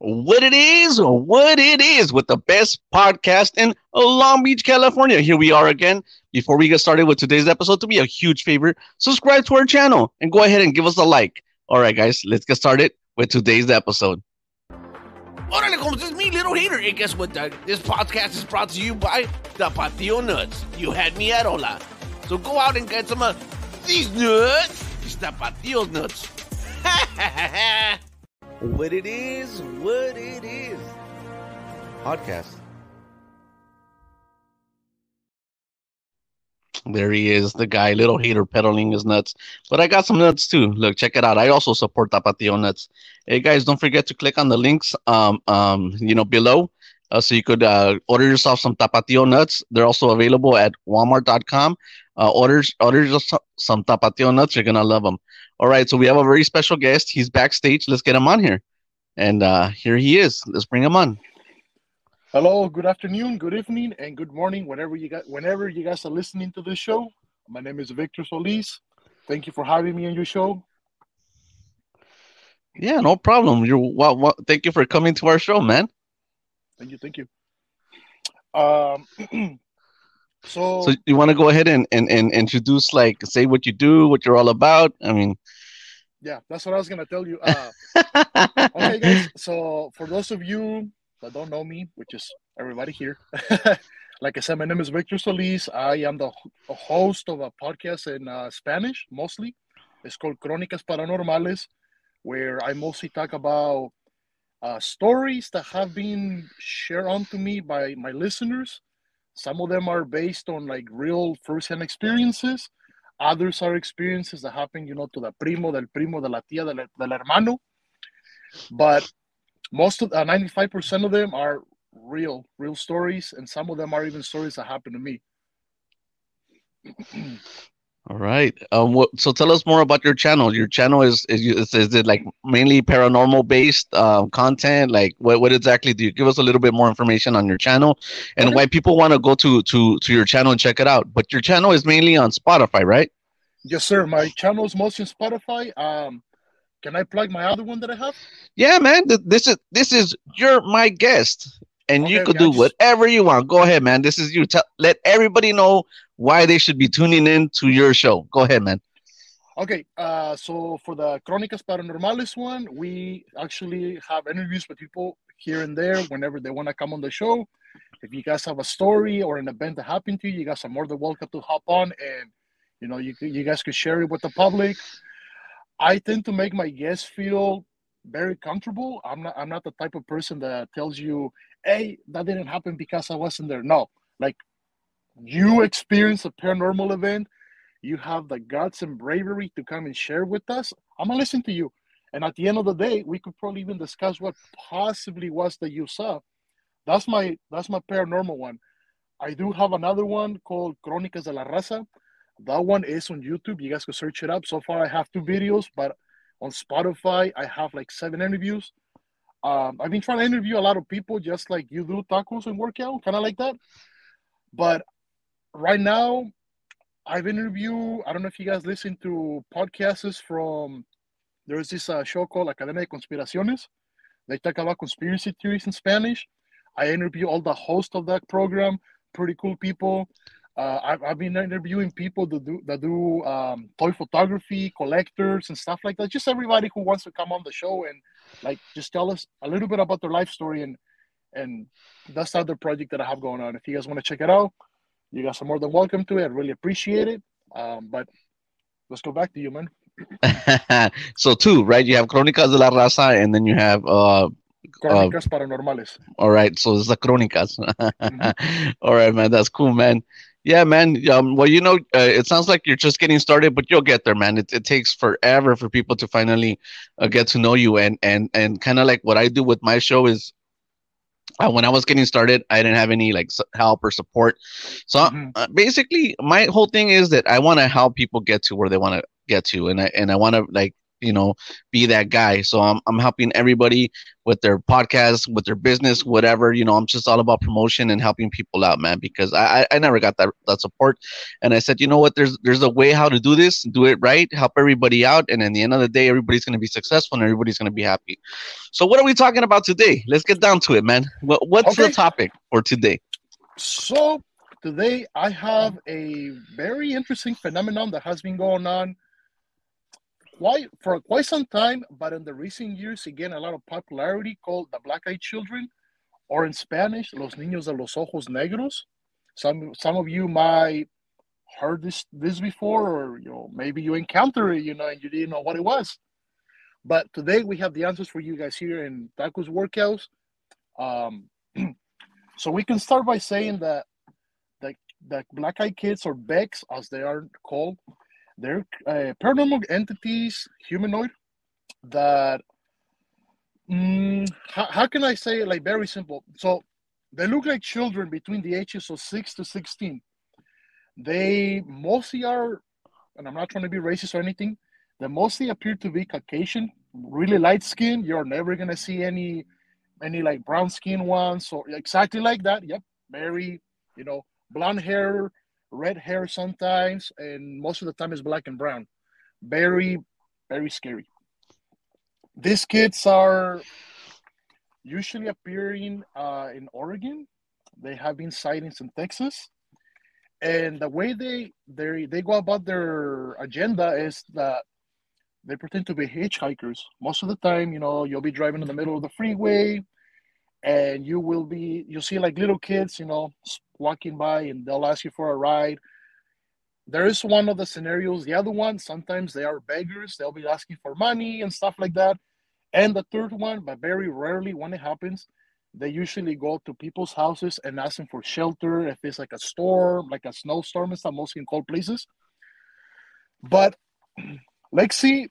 what it is, what it is with the best podcast in Long Beach, California. Here we are again. Before we get started with today's episode, to be a huge favor, subscribe to our channel and go ahead and give us a like. All right, guys, let's get started with today's episode. Como this is me, Little Hater. And guess what, Doug? This podcast is brought to you by Tapatio Nuts. You had me at hola. So go out and get some of these nuts. It's Tapatio Nuts. what it is, what it is. Podcast. There he is, the guy, little hater peddling his nuts. But I got some nuts too. Look, check it out. I also support Tapatio nuts. Hey guys, don't forget to click on the links um um you know below. Uh, so you could uh, order yourself some Tapatio nuts. They're also available at walmart.com. Uh, orders orders some Tapatio nuts. You're gonna love them. All right, so we have a very special guest. He's backstage. Let's get him on here. And uh, here he is. Let's bring him on. Hello, good afternoon, good evening, and good morning, whenever you got whenever you guys are listening to this show. My name is Victor Solis. Thank you for having me on your show. Yeah, no problem. You're well, well thank you for coming to our show, man. Thank you, thank you. Um so So you want to go ahead and, and, and introduce like say what you do, what you're all about? I mean yeah, that's what I was gonna tell you. Uh, okay, guys. So for those of you that don't know me, which is everybody here, like I said, my name is Victor Solis. I am the host of a podcast in uh, Spanish, mostly. It's called Crónicas Paranormales, where I mostly talk about uh, stories that have been shared onto me by my listeners. Some of them are based on like real first-hand experiences. Others are experiences that happen, you know, to the primo, del primo, de la tía, del, del hermano. But most of uh, 95% of them are real real stories and some of them are even stories that happened to me all right um what, so tell us more about your channel your channel is is, is it like mainly paranormal based um, content like what, what exactly do you give us a little bit more information on your channel and why people want to go to to to your channel and check it out but your channel is mainly on spotify right yes sir my channel is mostly on spotify um can I plug my other one that I have? Yeah, man. This is this is you're my guest, and okay, you could do just... whatever you want. Go ahead, man. This is you. Tell let everybody know why they should be tuning in to your show. Go ahead, man. Okay, uh, so for the Crónicas Paranormales one, we actually have interviews with people here and there whenever they want to come on the show. If you guys have a story or an event that happened to you, you guys are more than welcome to hop on and you know you you guys could share it with the public. I tend to make my guests feel very comfortable. I'm not I'm not the type of person that tells you, hey, that didn't happen because I wasn't there. No. Like you experience a paranormal event, you have the guts and bravery to come and share with us. I'm gonna listen to you. And at the end of the day, we could probably even discuss what possibly was that you saw. That's my that's my paranormal one. I do have another one called Crónicas de la Raza. That one is on YouTube. You guys can search it up. So far, I have two videos, but on Spotify, I have like seven interviews. Um, I've been trying to interview a lot of people, just like you do tacos and workout, kind of like that. But right now, I've interviewed. I don't know if you guys listen to podcasts from. There's this uh, show called Academia de Conspiraciones. They talk about conspiracy theories in Spanish. I interview all the hosts of that program. Pretty cool people. Uh, I've, I've been interviewing people that do that do um, toy photography, collectors, and stuff like that. Just everybody who wants to come on the show and like just tell us a little bit about their life story and and that's the other project that I have going on. If you guys want to check it out, you guys are more than welcome to it. I really appreciate it. Um, but let's go back to you, man. so two, right? You have Crónicas de la Raza, and then you have uh, Crónicas uh, Paranormales. All right, so it's the Crónicas. mm-hmm. All right, man, that's cool, man. Yeah, man. Um, well, you know, uh, it sounds like you're just getting started, but you'll get there, man. It, it takes forever for people to finally uh, get to know you, and and and kind of like what I do with my show is, uh, when I was getting started, I didn't have any like help or support. So mm-hmm. uh, basically, my whole thing is that I want to help people get to where they want to get to, and I and I want to like you know be that guy. So I'm I'm helping everybody with their podcast, with their business, whatever. You know, I'm just all about promotion and helping people out, man. Because I I never got that that support, and I said, you know what? There's there's a way how to do this, do it right, help everybody out, and at the end of the day, everybody's gonna be successful and everybody's gonna be happy. So what are we talking about today? Let's get down to it, man. What, what's okay. the topic for today? So today I have a very interesting phenomenon that has been going on quite for quite some time, but in the recent years, again, a lot of popularity called the black-eyed children, or in Spanish, los niños de los ojos negros. Some some of you might heard this this before, or you know maybe you encountered it, you know, and you didn't know what it was. But today we have the answers for you guys here in Tacos Workouts. Um, so we can start by saying that the black eyed kids or BEKs, as they are called, they're uh, paranormal entities, humanoid, that mm, how, how can I say it like very simple? So they look like children between the ages of six to 16. They mostly are, and I'm not trying to be racist or anything, they mostly appear to be Caucasian, really light skin. You're never gonna see any any like brown skin ones or exactly like that. Yep, very, you know, blonde hair, red hair sometimes, and most of the time is black and brown. Very, very scary. These kids are usually appearing uh, in Oregon. They have been sightings in Texas. And the way they they they go about their agenda is that they pretend to be hitchhikers. Most of the time, you know, you'll be driving in the middle of the freeway and you will be you'll see like little kids, you know, walking by and they'll ask you for a ride. There is one of the scenarios. The other one, sometimes they are beggars. They'll be asking for money and stuff like that. And the third one, but very rarely when it happens, they usually go to people's houses and ask them for shelter if it's like a storm, like a snowstorm and stuff, mostly in cold places. But let's see,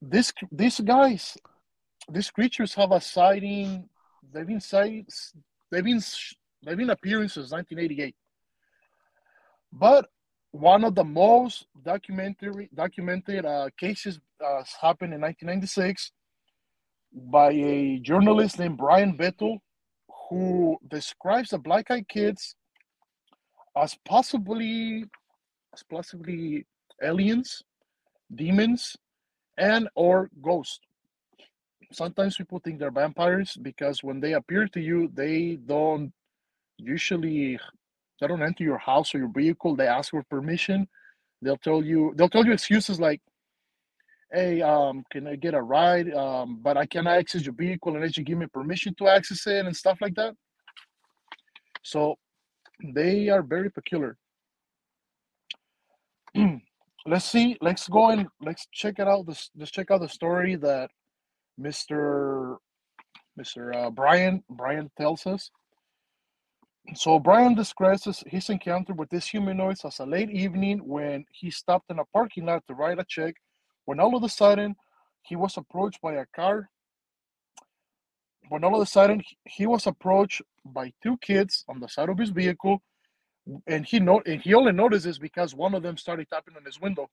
this these guys, these creatures have a sighting. They've been sights. They've been They've been appearing since 1988. But one of the most documentary documented uh, cases uh, happened in 1996 by a journalist named Brian Bethel, who describes the black-eyed kids as possibly as possibly aliens, demons, and or ghosts. Sometimes people think they're vampires because when they appear to you, they don't usually they don't enter your house or your vehicle they ask for permission. They'll tell you they'll tell you excuses like hey um can i get a ride? Um but i cannot access your vehicle unless you give me permission to access it and stuff like that. So they are very peculiar. Let's see let's go and let's check it out let's check out the story that mr mr uh, brian brian tells us so Brian describes his encounter with these humanoids as a late evening when he stopped in a parking lot to write a check. When all of a sudden he was approached by a car. When all of a sudden he was approached by two kids on the side of his vehicle, and he know and he only noticed this because one of them started tapping on his window.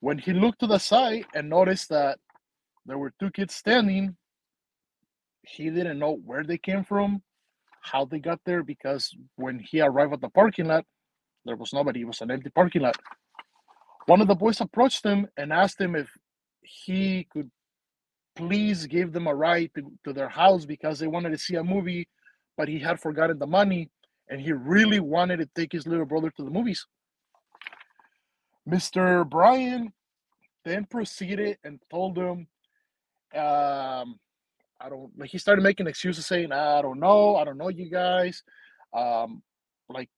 When he looked to the side and noticed that there were two kids standing he didn't know where they came from, how they got there, because when he arrived at the parking lot, there was nobody. It was an empty parking lot. One of the boys approached him and asked him if he could please give them a ride to, to their house because they wanted to see a movie, but he had forgotten the money and he really wanted to take his little brother to the movies. Mr. Brian then proceeded and told him um, I don't like he started making excuses saying, I don't know, I don't know you guys. Um, like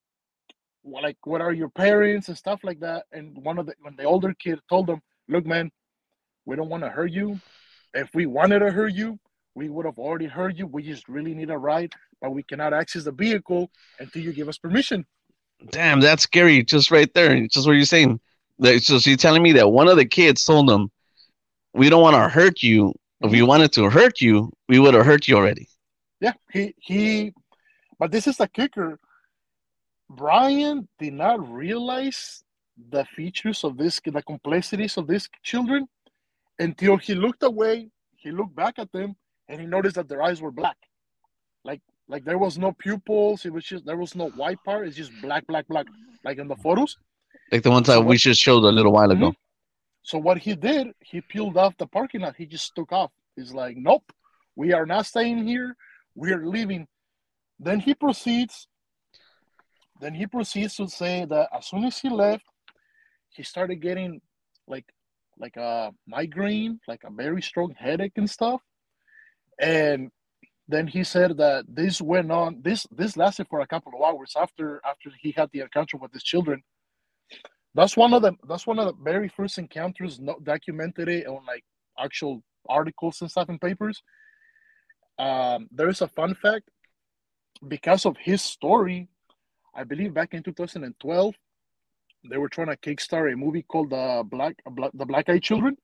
like what are your parents and stuff like that. And one of the when the older kid told him, Look, man, we don't want to hurt you. If we wanted to hurt you, we would have already heard you. We just really need a ride, but we cannot access the vehicle until you give us permission. Damn, that's scary. Just right there. Just what you're saying. So she's telling me that one of the kids told them, "We don't want to hurt you, if we wanted to hurt you, we would have hurt you already. Yeah, he he but this is the kicker. Brian did not realize the features of this, the complexities of these children, until he looked away. He looked back at them, and he noticed that their eyes were black, like like there was no pupils. It was just there was no white part. It's just black, black, black, like in the photos. Like the ones that So we just showed a little while mm-hmm. ago. So what he did, he peeled off the parking lot. He just took off. He's like, "Nope, we are not staying here. We are leaving." Then he proceeds. Then he proceeds to say that as soon as he left, he started getting like like a migraine, like a very strong headache and stuff. And then he said that this went on. This this lasted for a couple of hours after after he had the encounter with his children. That's one of the that's one of the very first encounters no, documented it on like actual articles and stuff in papers. Um, there is a fun fact because of his story. I believe back in 2012, they were trying to kickstart a movie called the Black, Black the Black Eyed Children,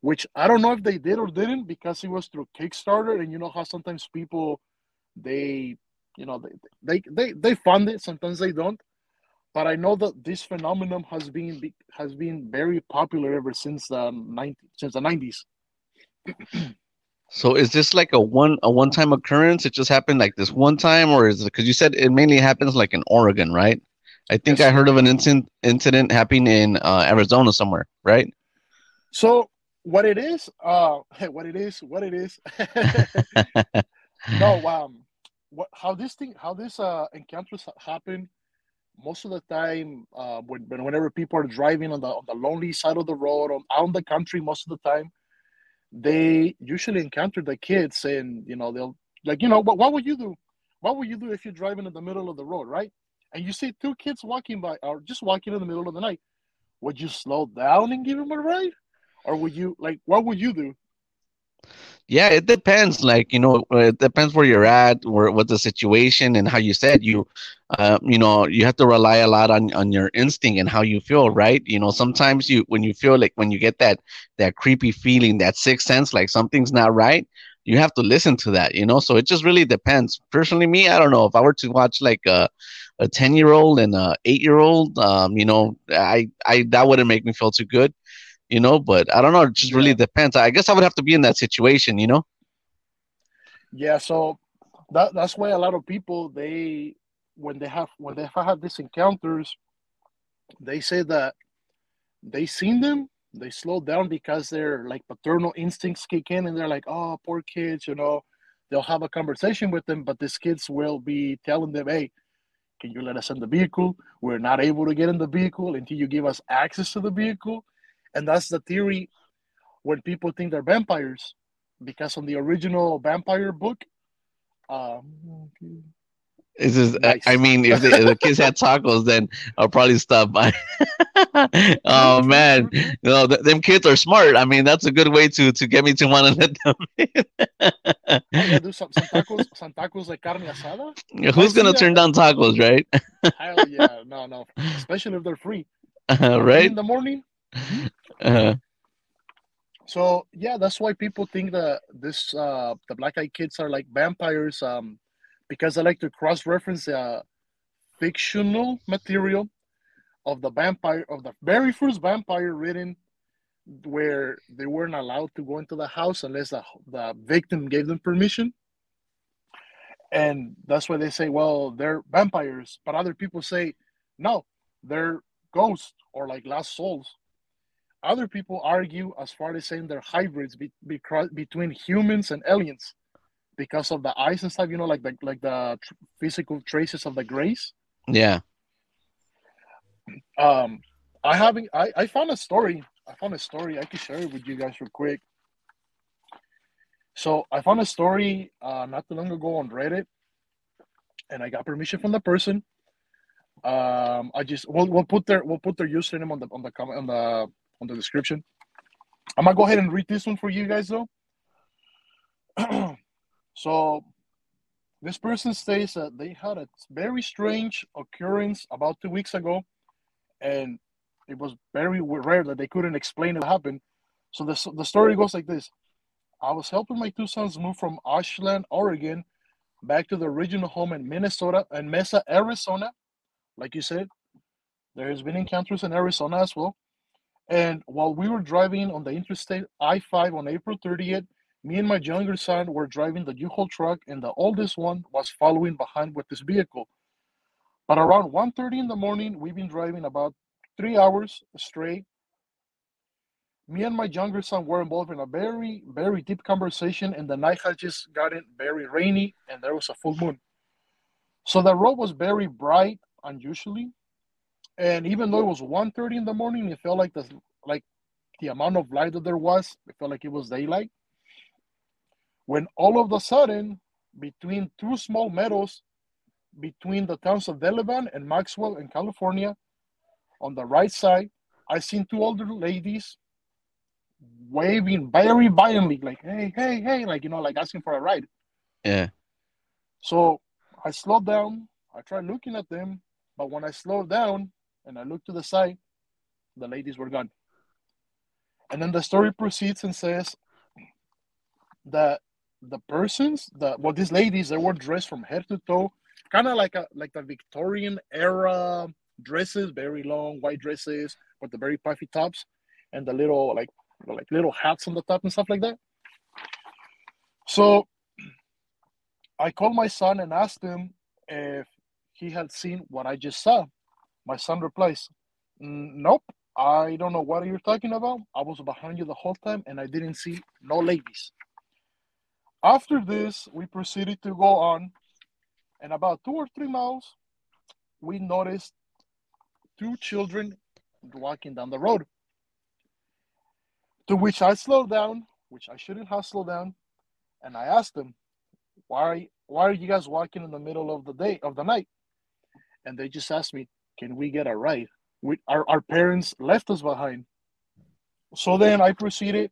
which I don't know if they did or didn't because it was through Kickstarter, and you know how sometimes people they you know they they they, they fund it, sometimes they don't but I know that this phenomenon has been has been very popular ever since the 90, since the 90s. So is this like a one a one time occurrence? It just happened like this one time, or is it because you said it mainly happens like in Oregon, right? I think Yes. I heard of an incident incident happening in uh, Arizona somewhere, right? So what it is, uh, what it is, what it is. no, um, what how this thing, how this uh encounters happen. Most of the time, uh, when, when whenever people are driving on the on the lonely side of the road, on out in the country, most of the time, they usually encounter the kids, and you know they'll like, you know, what what would you do? What would you do if you're driving in the middle of the road, right? And you see two kids walking by, or just walking in the middle of the night. Would you slow down and give them a ride, or would you like? What would you do? Yeah, it depends. Like, you know, uh, it depends where you're at, where what the situation, and how you said you, uh, you know, you have to rely a lot on on your instinct and how you feel, right? You know, sometimes you when you feel like when you get that that creepy feeling, that sixth sense, like something's not right, you have to listen to that, you know. So it just really depends. Personally, me, I don't know if I were to watch like a a ten year old and a eight year old, um, you know, I I that wouldn't make me feel too good you know but i don't know it just really depends i guess i would have to be in that situation you know Yeah, so that that's why a lot of people they when they have when they have had these encounters, they say that they seen them, they slow down because their like paternal instincts kick in and they're like, oh poor kids, you know, they'll have a conversation with them, but these kids will be telling them, Hey, can you let us in the vehicle? We're not able to get in the vehicle until you give us access to the vehicle. And that's the theory when people think they're vampires because on the original vampire book, um, It's just, Nice. I mean, if the, if the kids had tacos, then I'll probably stop by. oh man, you know, th- them kids are smart. I mean, that's a good way to to get me to want to let them in. gotta do some, some tacos, some tacos de carne asada. Who's gonna turn down tacos, right? Hell yeah, no, no, especially if they're free. Uh, right? in the morning. Uh, So yeah, that's why people think that this uh, the black eyed kids are like vampires, um, because I like to cross reference uh, fictional material of the vampire of the very first vampire written, where they weren't allowed to go into the house unless the, the victim gave them permission. And that's why they say, well, they're vampires, but other people say, no, they're ghosts or like lost souls other people argue as far as saying they're hybrids be, be, between humans and aliens because of the eyes and stuff you know like the like the tr- physical traces of the grays. Yeah. um i haven't I, I found a story i found a story i can share it with you guys real quick. So i found a story uh not too long ago on reddit and i got permission from the person. Um i just we'll, we'll put their we'll put their username on the on the comment on the on the description. I'm gonna go ahead and read this one for you guys though. So this person states that they had a very strange occurrence about two weeks ago and it was very rare that they couldn't explain what happened. So the, the story goes like this. I was helping my two sons move from ashland oregon back to the original home in minnesota and mesa arizona. Like you said There has been encounters in Arizona as well. And while we were driving on the interstate I-5 on April 30th, me and my younger son were driving the U-Haul truck, and the oldest one was following behind with this vehicle. But around 1.30 in the morning, we've been driving about three hours straight. Me and my younger son were involved in a very, very deep conversation, and the night had just gotten very rainy, and there was a full moon. So the road was very bright, unusually, and even though it was 1.30 in the morning, it felt like the like the amount of light that there was, it felt like it was daylight. When all of a sudden, between two small meadows, between the towns of Delevan and Maxwell in California, on the right side, I seen two older ladies waving very violently, like "Hey, hey, hey!" like you know, like asking for a ride. Yeah. So I slowed down. I tried looking at them, but when I slowed down and I looked to the side, the ladies were gone. And then the story proceeds and says that the persons, the well, these ladies, they were dressed from head to toe, kind of like a like the Victorian era dresses, very long white dresses with the very puffy tops and the little like like little hats on the top and stuff like that. So I called my son and asked him if he had seen what I just saw. My son replies, Nope, I don't know what you're talking about. I was behind you the whole time and I didn't see no ladies. After this, we proceeded to go on, and about two or three miles, we noticed two children walking down the road. To which I slowed down, which I shouldn't have slowed down, and I asked them, "Why? Why are you guys walking in the middle of the day of the night?" And they just asked me, "Can we get a ride?" We, our our parents left us behind. So then I proceeded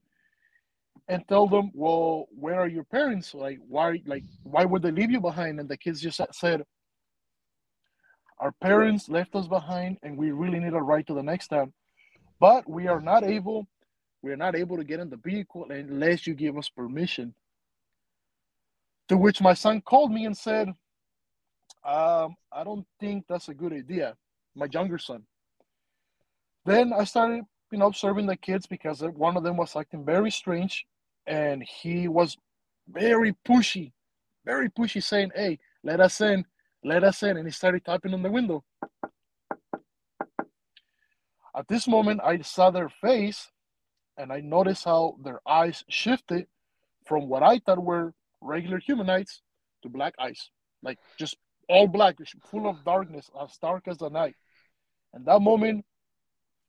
and tell them, "Well, where are your parents? Like, why? Like, why would they leave you behind?" And the kids just said, "Our parents left us behind, and we really need a ride to the next town, but we are not able." We are not able to get in the vehicle unless you give us permission. To which my son called me and said, um, I don't think that's a good idea. My younger son. Then I started, you know, observing the kids because one of them was acting very strange and he was very pushy, very pushy, saying, Hey, let us in, let us in. And he started tapping on the window. At this moment, I saw their face and I noticed how their eyes shifted from what I thought were regular humanites to black eyes, like just all black, full of darkness, as dark as the night. And that moment,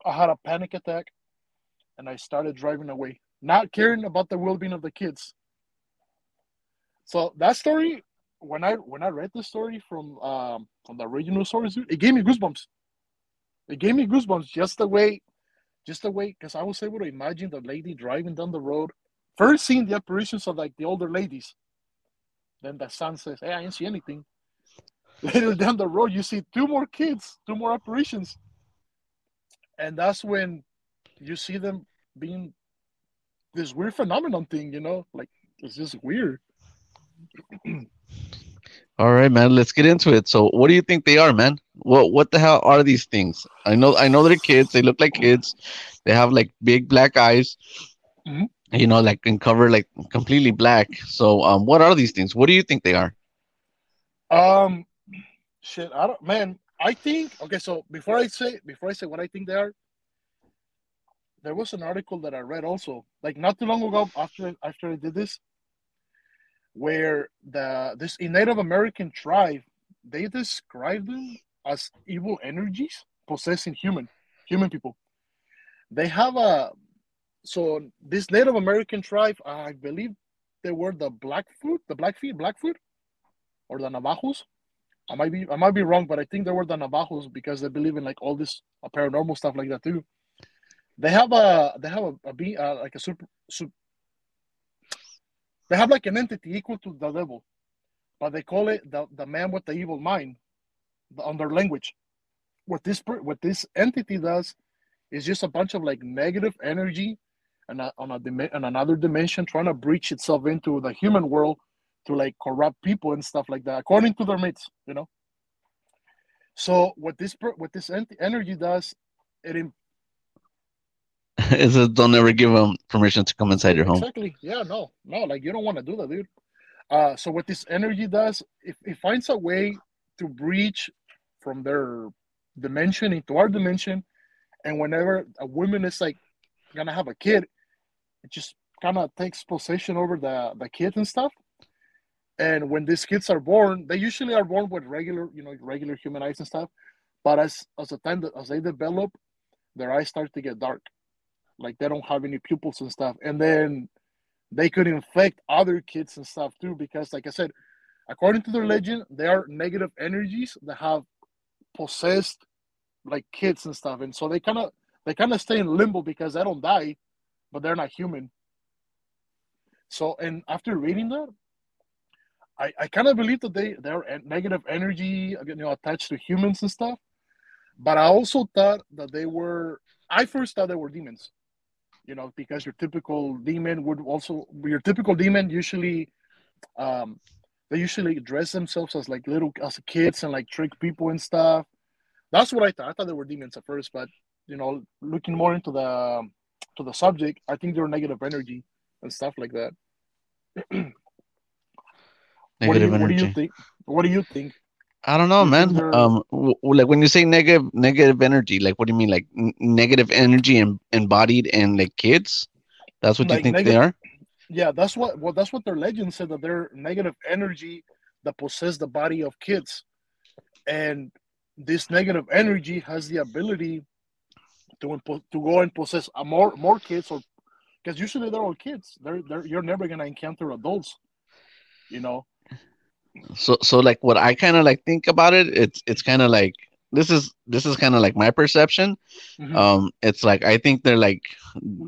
I had a panic attack, and I started driving away, not caring about the well-being of the kids. So that story, when I when I read the story from um, from the original source, it gave me goosebumps. It gave me goosebumps just the way just the way because I was able to imagine the lady driving down the road, first seeing the apparitions of like the older ladies. Then the son says, Hey, I didn't see anything. Later down the road, you see two more kids, two more apparitions. And that's when you see them being this weird phenomenon thing, you know, like it's just weird. All right, man. Let's get into it. So, what do you think they are, man? What What the hell are these things? I know, I know they're kids. They look like kids. They have like big black eyes. Mm-hmm. You know, like and cover like completely black. So, um, what are these things? What do you think they are? Um, shit. I don't, man. I think okay. So before I say before I say what I think they are, there was an article that I read also, like not too long ago after after I did this where the this Native American tribe they describe them as evil energies possessing human human people. They have a so this Native American tribe, I believe they were the Blackfoot, the Blackfeet, Blackfoot, or the Navajos. I might be I might be wrong, but I think they were the Navajos because they believe in like all this uh, paranormal stuff like that too. They have a they have a, a uh, like a super, super they have like an entity equal to the devil, but they call it the, the man with the evil mind on their language. What this what this entity does is just a bunch of like negative energy and on a on another dimension trying to breach itself into the human world to like corrupt people and stuff like that according to their mates you know So what this what this energy does, it im- Is it don't ever give them permission to come inside your home. exactly yeah no no like you don't want to do that, dude. Uh, so what this energy does, it, it finds a way to breach from their dimension into our dimension, and whenever a woman is like gonna have a kid, it just kind of takes possession over the the kid and stuff. And when these kids are born, they usually are born with regular, you know, regular human eyes and stuff. But as as the time that as they develop, their eyes start to get dark, like they don't have any pupils and stuff. And then they could infect other kids and stuff too, because like I said, according to their legend, they are negative energies that have possessed like kids and stuff, and so they kind of they kind of stay in limbo because they don't die, but they're not human. So, and after reading that, I, I kind of believe that they they're en- negative energy, you know, attached to humans and stuff. But I also thought that they were. I first thought they were demons, you know, because your typical demon would also your typical demon usually, um, they usually dress themselves as like little as kids and like trick people and stuff. That's what I thought. I thought they were demons at first, but you know, looking more into the to the subject, I think they're negative energy and stuff like that. what, do Negative you, what do you think? What do you think? I don't know, You man. Um, w- like when you say negative, negative energy, like what do you mean? Like n- negative energy em- embodied in like kids? That's what you Like think they are? Yeah, that's what well, that's what their legend said that they're negative energy that possess the body of kids, and this negative energy has the ability to impo- to go and possess a more more kids or because usually they're all kids. They're, they're you're never gonna encounter adults, you know. So, so like what I kind of like think about it, it's it's kind of like this is this is kind of like my perception. Mhm. Um, it's like I think they're like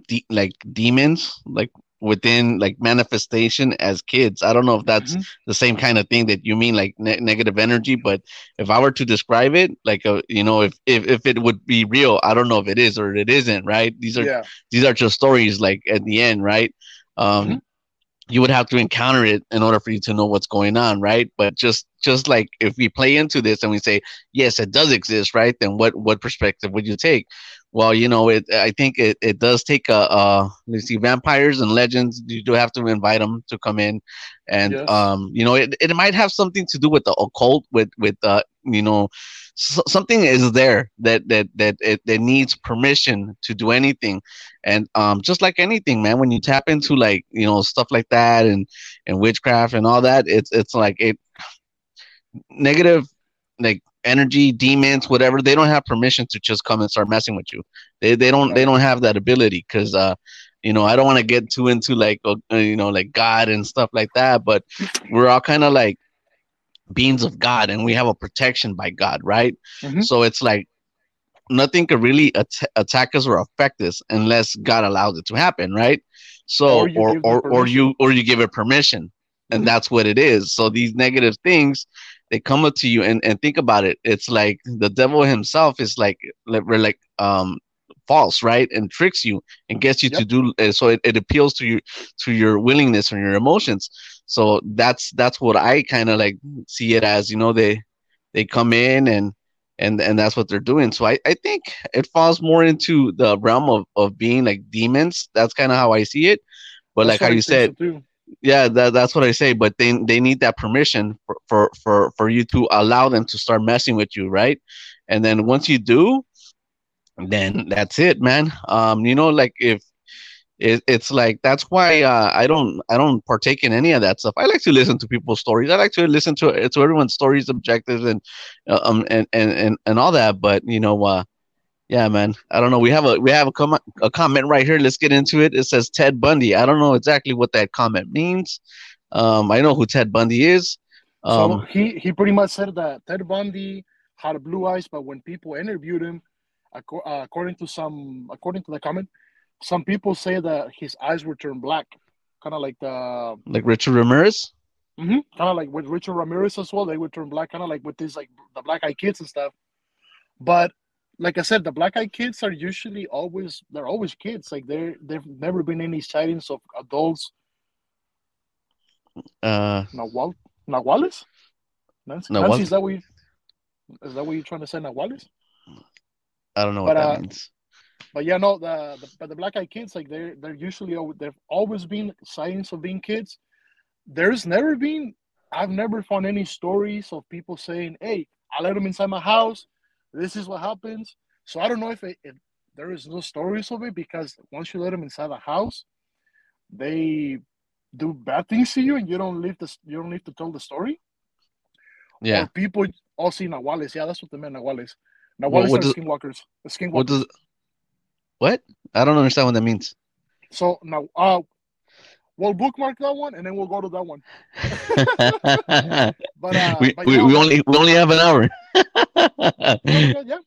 de- like demons, like within like manifestation as kids. I don't know if that's Mhm. the same kind of thing that you mean like ne- negative energy but if i were to describe it like a, you know if, if if it would be real i don't know if it is or it isn't right these are yeah, these are just stories like at the end right um Mhm. You would have to encounter it in order for you to know what's going on right? But just just like if we play into this and we say yes it does exist right? Then what what perspective would you take? Well you know it i think it, it does take a uh let's see vampires and legends you do have to invite them to come in. And Yes. um you know it, it might have something to do with the occult with with uh you know s- something is there that that that it, that needs permission to do anything. And um just like anything man when you tap into like you know stuff like that and and witchcraft and all that it's it's like it negative like energy demons whatever they don't have permission to just come and start messing with you. They they don't they don't have that ability because uh you know i don't want to get too into like uh, you know like god and stuff like that but we're all kind of like beings of god and we have a protection by god right? Mhm. so it's like nothing could really at- attack us or affect us unless god allows it to happen right? So Or you or or, or you or you give it permission and Mhm. that's what it is. So these negative things they come up to you and, and think about it. It's like the devil himself is like like, we're like um false right? And tricks you and gets you to do so it, it appeals to you to your willingness and your emotions so that's that's what i kind of like see it as you know they they come in and and and that's what they're doing. So i i think it falls more into the realm of of being like demons. That's kind of how i see it. But That's like how I you said yeah that, that's what i say. But they they need that permission for, for for for you to allow them to start messing with you right? And then once you do then that's it man. Um you know like if it, it's like that's why uh, I don't I don't partake in any of that stuff. I like to listen to people's stories. I like to listen to to everyone's stories, objectives, and uh, um and, and and and all that. But you know, uh, yeah, man, I don't know. We have a we have a comment a comment right here. Let's get into it. It says Ted Bundy. I don't know exactly what that comment means. Um, I know who Ted Bundy is. so Um, he he pretty much said that Ted Bundy had blue eyes, but when people interviewed him, uh, according to some according to the comment, some people say that his eyes were turned black, kind of like the like Richard Ramirez. kind of like with Richard Ramirez as well. They would turn black, kind of like with these like the black eyed kids and stuff. But like I said, the black eyed kids are usually always they're always kids. Like they they've never been any sightings of adults. Uh, Nawal Nawales? Nancy, Nawal- Nancy, is that what you? Is that what you're trying to say, Nahuales? I don't know what that uh, means. But yeah, no, the, the but the black eyed kids, like they're they're usually they've always been signs of being kids. There's never been I've never found any stories of people saying, "Hey, I let them inside my house. This is what happens." So I don't know if it, if there is no stories of it because once you let them inside the house, they do bad things to you, and you don't live this. You don't need to tell the story. Yeah. Or people oh, all see Nahuales. Yeah, that's what they meant. Nahuales. What- Nahuales what are does- skinwalkers. Skinwalkers. What does what? I don't understand what that means. So now, uh, we'll bookmark that one, and then we'll go to that one. But uh, we but we, we only we only have an hour. yeah, yeah, yeah.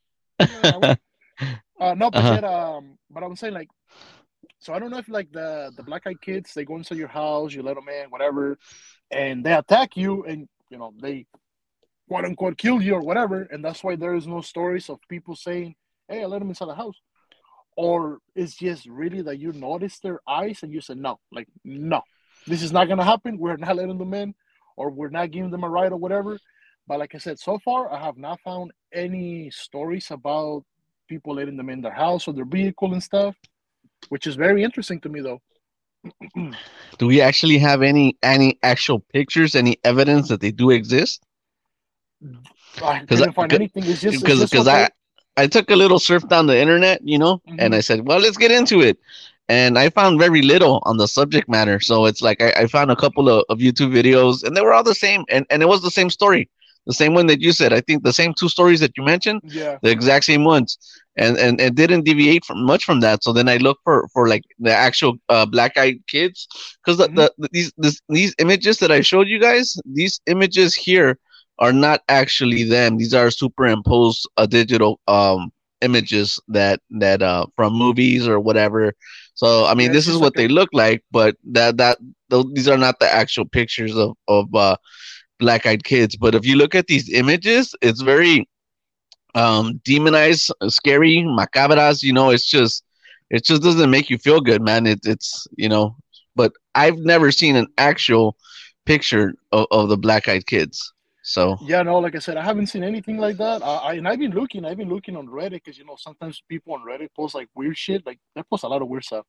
Yeah, I will. uh, no, but Uh-huh. yet, um, but I'm saying like, so I don't know if like the the black eyed kids they go inside your house, you let them in, whatever, and they attack you, and you know they quote unquote kill you or whatever, and that's why there is no stories of people saying, "Hey, I let them inside the house," or it's just really that you notice their eyes and you say, "No, like no, this is not gonna happen. We're not letting them in, or we're not giving them a ride or whatever." But like I said, so far I have not found any stories about people letting them in their house or their vehicle and stuff, which is very interesting to me though. Do we actually have any any actual pictures, any evidence that they do exist? I 'Cause couldn't find anything. It's just Because it's just because I I took a little surf down the internet, you know, and Mhm. I said, well, let's get into it. And I found very little on the subject matter. So it's like I, I found a couple of, of YouTube videos and they were all the same. And, and it was the same story, the same one that you said. I think the same two stories that you mentioned, yeah, the exact same ones. And, and it didn't deviate from much from that. So then I looked for, for like the actual uh, black eyed kids. Because the, Mhm. the, the, these, this, these images that I showed you guys, these images here are not actually them. These are superimposed uh, digital um images that that uh from movies or whatever. So I mean, Yeah, this is what like a- they look like, but that that th- these are not the actual pictures of of uh, black-eyed kids. But if you look at these images, it's very um demonized, scary, macabras. You know, it's just it just doesn't make you feel good, man. It, it's you know, but I've never seen an actual picture of, of the black-eyed kids. So yeah. No, like I said, I haven't seen anything like that. I, I and I've been looking. I've been looking on Reddit because you know sometimes people on Reddit post like weird shit. Like they post a lot of weird stuff,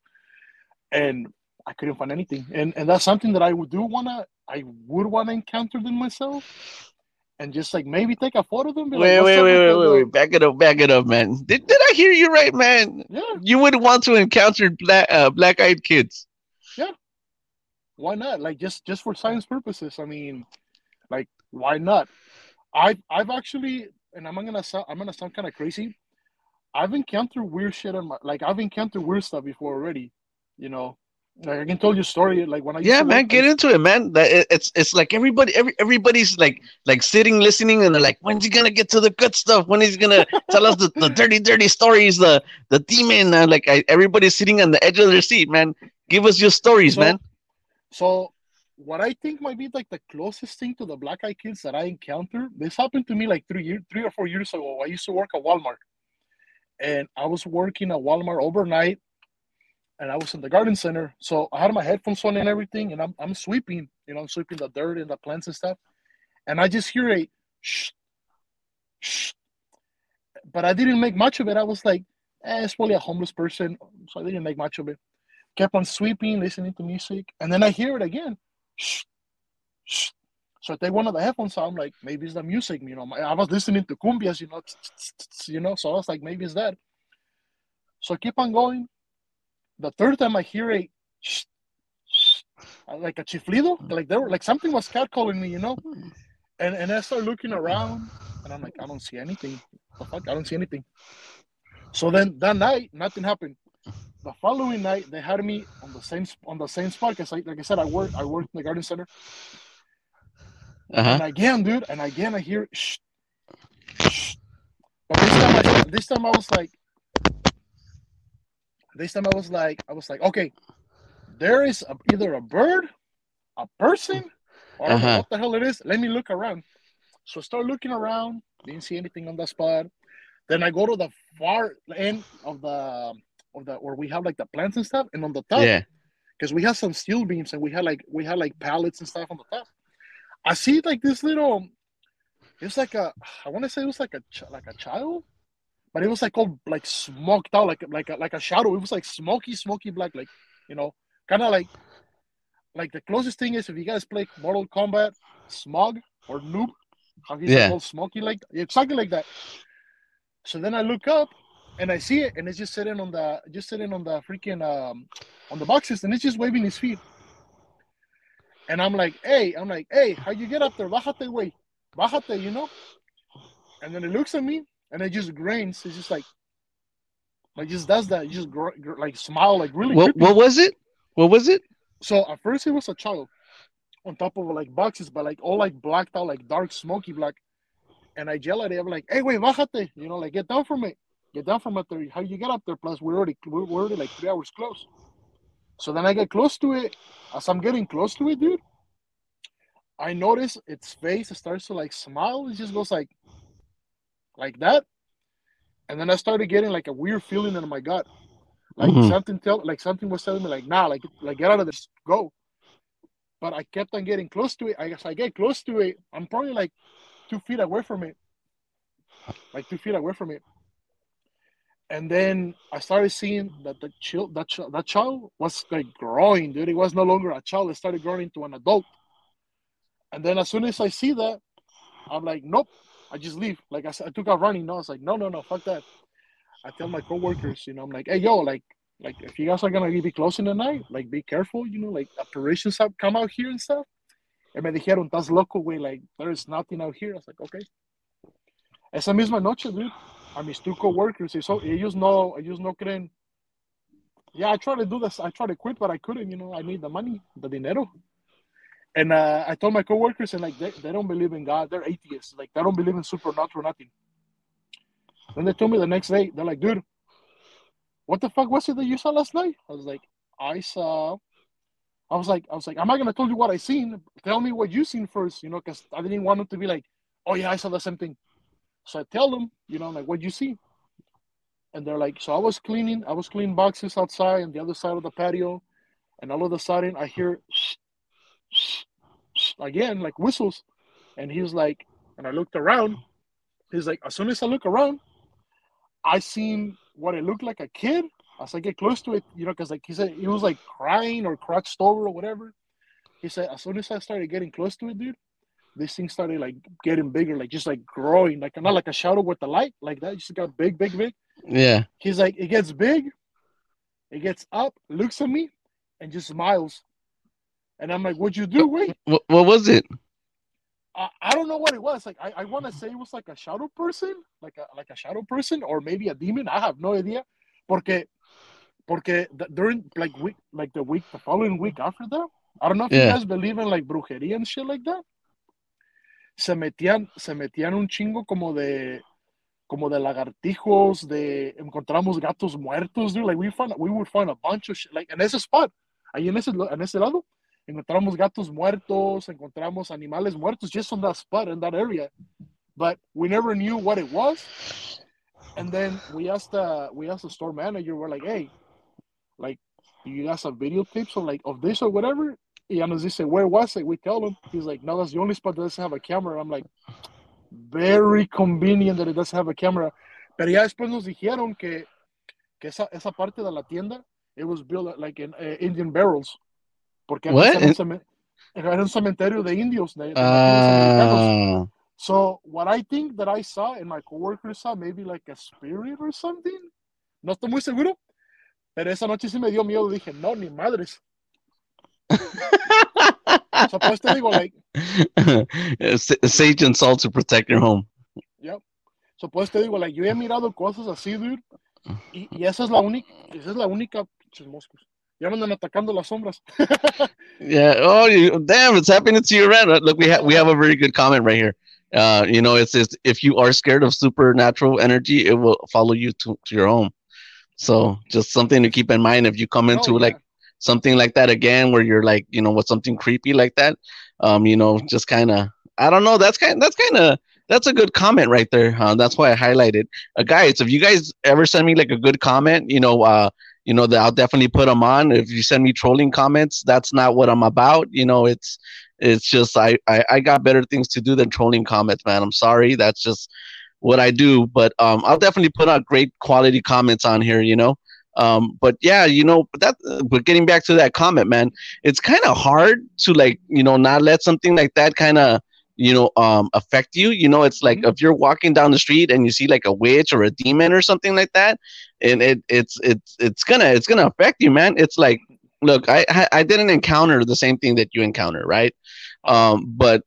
and I couldn't find anything. And and that's something that I would do wanna. I would wanna encounter them myself, and just like maybe take a photo of them. be like, wait, "What's wait, wait, wait, wait, wait, back it up, back it up, man. Did, did I hear you right, man? Yeah, You would want to encounter black uh, black-eyed kids. Yeah. Why not? Like just just for science purposes. I mean, why not? I've I've actually, and I'm gonna sound I'm gonna sound kind of crazy. I've encountered weird shit on my like I've encountered weird stuff before already. You know, like I can tell you a story. Like when I Yeah, man, get into it, man. That it's it's like everybody, every everybody's like like sitting, listening, and they're like, when's he gonna get to the good stuff? When he's gonna tell us the, the dirty, dirty stories, the the demon? Uh, like I, everybody's sitting on the edge of their seat, man. Give us your stories, So- man. So what I think might be like the closest thing to the black eyed kids that I encountered. This happened to me like three years, three or four years ago. I used to work at Walmart, and I was working at Walmart overnight, and I was in the garden center. So I had my headphones on and everything, and I'm I'm sweeping, you know, I'm sweeping the dirt and the plants and stuff, and I just hear a shh, shh, but I didn't make much of it. I was like, eh, it's probably a homeless person, so I didn't make much of it kept on sweeping, listening to music, and then I hear it again. So I take one of the headphones out. I'm like, maybe it's the music. You know, I was listening to cumbias. You know, you know. So I was like, maybe it's that. So I keep on going. The third time I hear a like a chiflido, like there like something was catcalling me. You know, and and I start looking around, and I'm like, I don't see anything. The fuck, I don't see anything. So then that night, nothing happened the following night they had me on the same on the same spot because I, like I said I work I work in the garden center Uh huh. and again dude and again I hear shh, shh. but this time I, this time I was like this time I was like I was like okay there is a, either a bird a person or I don't know Uh-huh. what the hell it is let me look around so I start looking around didn't see anything on that spot then I go to the far end of the of the where we have like the plants and stuff and on the top Yeah. because we had some steel beams and we had like we had like pallets and stuff on the top. I see like this little It was like a, I want to say it was like a like a child, but it was like all like smoked out, like like a, like a shadow. It was like smoky, smoky black, like you know, kind of like like the closest thing is if you guys play Mortal Kombat, Smoke or Noob, how he's Yeah. like all smoky like exactly like that. So then I look up and I see it, and it's just sitting on the just sitting on the freaking um on the boxes, and it's just waving his feet. And I'm like, hey, I'm like, hey, how you get up there? Bájate, way, bájate, you know. And then it looks at me, and it just grins. It's just like, like just does that. It just gr- gr- like smile, like really. What creepy. what was it? What was it? So at first it was a child on top of like boxes, but like all like blacked out, like dark smoky black. And I yell at it. I'm like, "Hey, wait, bájate!" You know, like get down from it. Get down from it. There. How you get up there? Plus, we're already we're already like three hours close. So then I get close to it. As I'm getting close to it, dude, I notice its face starts to like smile. It just goes like, like that. And then I started getting like a weird feeling in my gut, like Mhm. something tell, like something was telling me like, nah, like like get out of this, go. But I kept on getting close to it. I guess I get close to it. I'm probably like two feet away from it, like two feet away from it. And then I started seeing that the child, that child, that child was like growing, dude. It was no longer a child. It started growing into an adult. And then as soon as I see that, I'm like, nope. I just leave. Like I, I took out running. No, I was like, no, no, no, fuck that. I tell my coworkers, you know, I'm like, hey, yo, like, like if you guys are gonna be closing the night, like, be careful, you know, like operations have come out here and stuff. Y me dijeron, estás loco, way, like, there is nothing out here. I was like, okay. Esa misma noche, dude, a mis two coworkers, eso, ellos no, ellos no creen. Yeah, I tried to do this. I tried to quit, but I couldn't. You know, I need the money, the dinero. And uh, I told my coworkers, and like they, they don't believe in God. They're atheists. Like they don't believe in supernatural nothing. Then they told me the next day, they're like, dude, what the fuck was it that you saw last night? I was like, I saw. I was like, I was like, I'm not gonna tell you what I seen. Tell me what you seen first, you know, because I didn't want them to be like, oh yeah, I saw the same thing. So I tell them, you know, like, what you see? And they're like, so I was cleaning, I was cleaning boxes outside on the other side of the patio, and all of a sudden I hear shh, shh, shh, again, like whistles. And he's like, and I looked around. He's like, as soon as I look around, I seen what it looked like a kid. As I get close to it, you know, because like he said, he was like crying or crouched over or whatever. He said, as soon as I started getting close to it, dude, this thing started like getting bigger, like just like growing, like not like a shadow with the light, like that. It just got big, big, big. Yeah. He's like, it gets big, it gets up, looks at me, and just smiles. And I'm like, what'd you do? Wait, What what was it? I, I don't know what it was. Like, I, I want to say it was like a shadow person, like a like a shadow person, or maybe a demon. I have no idea. Porque, porque during like week, like the week, the following week after that, I don't know if you guys believe in like brujería and shit like that. Se metían, se metían un chingo como de, como de lagartijos, de encontramos gatos muertos, dude. Like we found, we would find a bunch of shit, like en ese spot, ahí en ese, en ese lado, encontramos gatos muertos, encontramos animales muertos just on that spot in that area, but we never knew what it was. And then we asked the we asked the store manager, we're like, hey, like, do you guys have videotapes of like of this or whatever? Y nos dice, where was it? We tell him. He's like, no, that's the only spot that doesn't have a camera. I'm like, very convenient that it doesn't have a camera. Pero ya después nos dijeron que, que esa, esa parte de la tienda, it was built like in uh, Indian barrels. Porque era un, cemen- era un cementerio de indios, de, de. Uh, So what I think that I saw and my coworkers saw maybe like a spirit or something. No estoy muy seguro. Pero esa noche sí me dio miedo. Dije, no, ni madres. So pues te digo, like, sage and salt to protect your home. so pues te digo, like, yo he mirado cosas así, dude. Y, y esa es la única, esa es la única, moscos. Ya andan atacando las sombras. Yeah. Oh, you, damn! It's happening to you, right? Look, we have we have a very good comment right here. Uh, you know, it says if you are scared of supernatural energy, it will follow you to, to your home. So just something to keep in mind if you come into Oh, like yeah. Something like that again, where you're like, you know, with something creepy like that. Um, you know, just kind of, I don't know. That's kind. That's kind of. That's a good comment right there. That's why I highlighted. Uh, guys, if you guys ever send me like a good comment, you know, uh, you know that I'll definitely put them on. If you send me trolling comments, that's not what I'm about. You know, it's It's just I, I I got better things to do than trolling comments, man. I'm sorry. That's just what I do. But um, I'll definitely put out great quality comments on here. You know. Um, but yeah, you know, but that, but getting back to that comment, man, it's kind of hard to like, you know, not let something like that kind of, you know, um, affect you. You know, it's like Mhm. if you're walking down the street and you see like a witch or a demon or something like that, and it, it's, it's, it's gonna, it's gonna affect you, man. It's like, look, I, I, I didn't encounter the same thing that you encounter, right? Um, but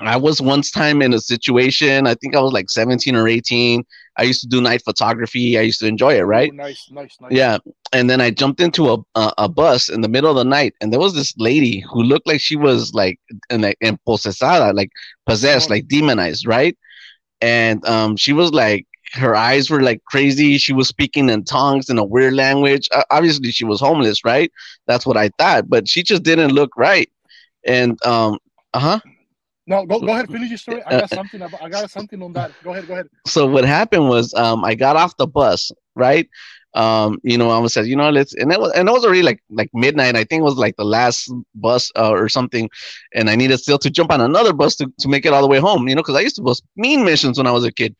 I was once time in a situation. I think I was like 17 or 18. I used to do night photography. I used to enjoy it, right? Ooh, nice, nice, nice. Yeah, and then I jumped into a, a a bus in the middle of the night, and there was this lady who looked like she was like and like emposesada, like possessed, Oh. like demonized, right? And um, she was like her eyes were like crazy. She was speaking in tongues in a weird language. Uh, obviously, she was homeless, right? That's what I thought, but she just didn't look right. And um, uh huh. No, go, go ahead, finish your story. I Uh, got something. About, I got something on that. Go ahead, go ahead. so what happened was um I got off the bus, right? Um, you know, I was said, you know, let's and it was and it was already like like midnight. I think it was like the last bus uh, or something, and I needed still to jump on another bus to, to make it all the way home. You know, because I used to bus mean missions when I was a kid.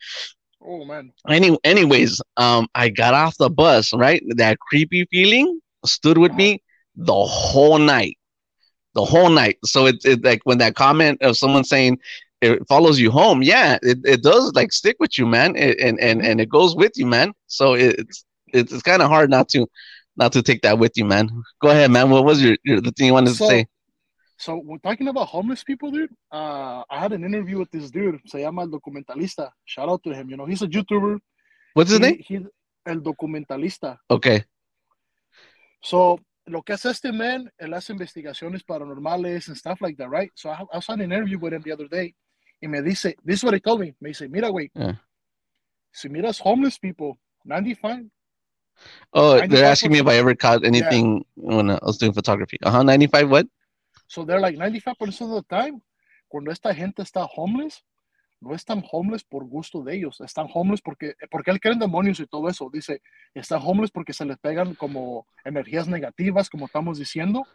Oh man. Any anyways, um, I got off the bus, right? That creepy feeling stood with me the whole night, the whole night. So it's it, like when that comment of someone saying it follows you home, yeah, it, it does like stick with you, man, it, and and and it goes with you, man. So it's it's it's kind of hard not to not to take that with you, man. Go ahead, man. What was your, your the thing you wanted So- to say? So we're talking about homeless people, dude. Uh, I had an interview with this dude. Se llama El Documentalista. Shout out to him. You know, he's a YouTuber. What's his He- name? he- El Documentalista. Okay. So, lo que hace este man, él hace investigaciones paranormales and stuff like that, right? So I, I was on an interview with him the other day. Y me dice, this is what he told me. Me dice, mira, güey, Yeah. si miras homeless people, 95, Oh, they're asking me if I ever caught anything when I was doing photography. Uh huh. Ninety five. What? So they're like 95% of the time, cuando esta gente está homeless, no están homeless por gusto de ellos, están homeless porque, porque él cree en demonios y todo eso. Dice, están homeless porque se les pegan como energías negativas, como estamos diciendo.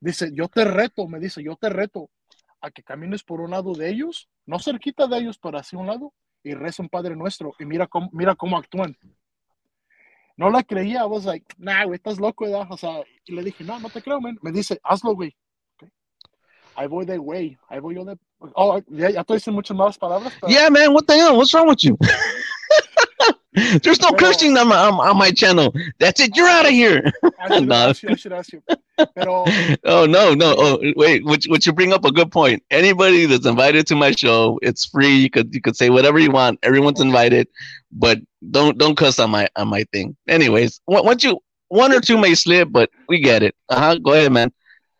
Dice, yo te reto, me dice, yo te reto a que camines por un lado de ellos, no cerquita de ellos, pero hacia un lado, y reza un Padre Nuestro, y mira cómo, mira cómo actúan. No la creía, I was like, nah, güey, estás loco, ¿verdad? O sea, y le dije, no, no te creo, man. Me dice, hazlo, güey. Ok. Ahí voy de güey, ahí voy yo de... Oh, ya, ya estoy diciendo muchas malas palabras, pero... Yeah, man. What the hell? What's wrong with you? There's no cursing on my, on, on my channel. That's it. You're out of here. I should, No. ask you, I should ask you. Pero, Oh no, no. Oh wait, which which you bring up a good point. Anybody that's invited to my show, it's free. You could you could say whatever you want. Everyone's invited, but don't don't cuss on my on my thing. Anyways, once you one or two may slip, but we get it. Uh huh. Go ahead, man.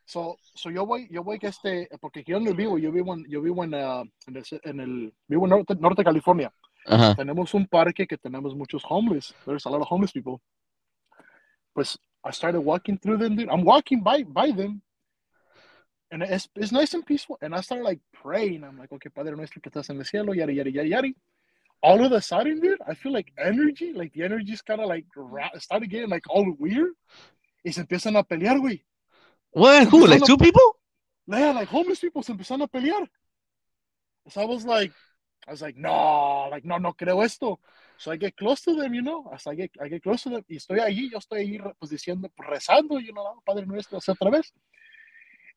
so, so yo voy, yo voy que este, porque aquí donde vivo, yo vivo en, yo vivo en, ah, en, el, en el, vivo en norte, norte de California. Uh tenemos un parque que tenemos muchos homeless. There's a lot of homeless people. Pues I started walking through them. Dude. I'm walking by by them, and it's, it's nice and peaceful. And I started like praying. I'm like, okay, Padre nuestro que estás en el cielo, yada yada yada yada. All of a sudden, dude, I feel like energy, like the energy is kind of like started getting like all weird. Y se empiezan a pelear, güey. What? Who? Like two people? Yeah, like homeless people se empezaron a pelear. So I was like, I was like, no, like, no, no creo esto. So I get close to them, you know, as I get, I get close to them. Y estoy allí, yo estoy ahí, pues diciendo, pues, rezando, you know, Padre Nuestro, así otra vez.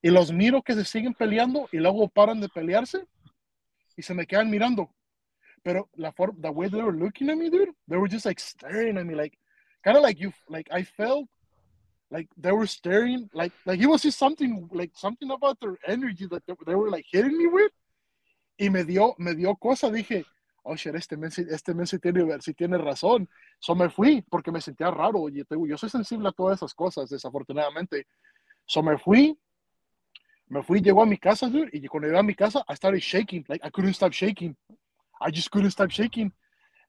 Y los miro que se siguen peleando y luego paran de pelearse y se me quedan mirando. Pero la forma, the way they were looking at me, dude, they were just like staring at me, like, kind of like you, like I felt like they were staring, like, like it was just something, like something about their energy that they, were like hitting me with. Y me dio, me dio cosa, dije, oh shit, este men, sí- este men sí tiene, sí tiene razón. So me fui porque me sentía raro. Y yo soy sensible a todas esas cosas, desafortunadamente. So me fui, me fui, llegó a mi casa, dude, y cuando llegué a mi casa, I started shaking, like I couldn't stop shaking. I just couldn't stop shaking.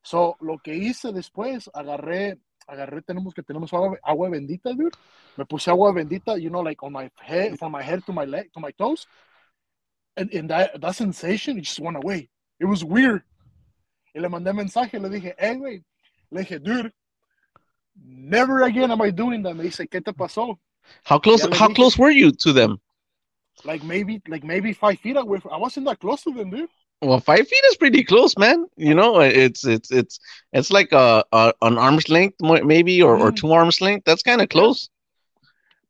So lo que hice después, agarré, agarré, tenemos que tenemos agua, agua bendita, dude. Me puse agua bendita, you know, like on my head, from my head to my leg, to my toes. And, and that, that sensation, it just went away. It was weird. Y le mandé mensaje, le dije, hey, güey. Le dije, dude, never again am I doing that. Me dice, ¿qué te pasó? How close? How dije. close were you to them? like maybe like maybe five feet away. From, I wasn't that close to them, dude. Well, five feet is pretty close, man. You know, it's it's it's it's like a, a an arm's length, maybe, or, or Mm. two arms length. That's kind of close.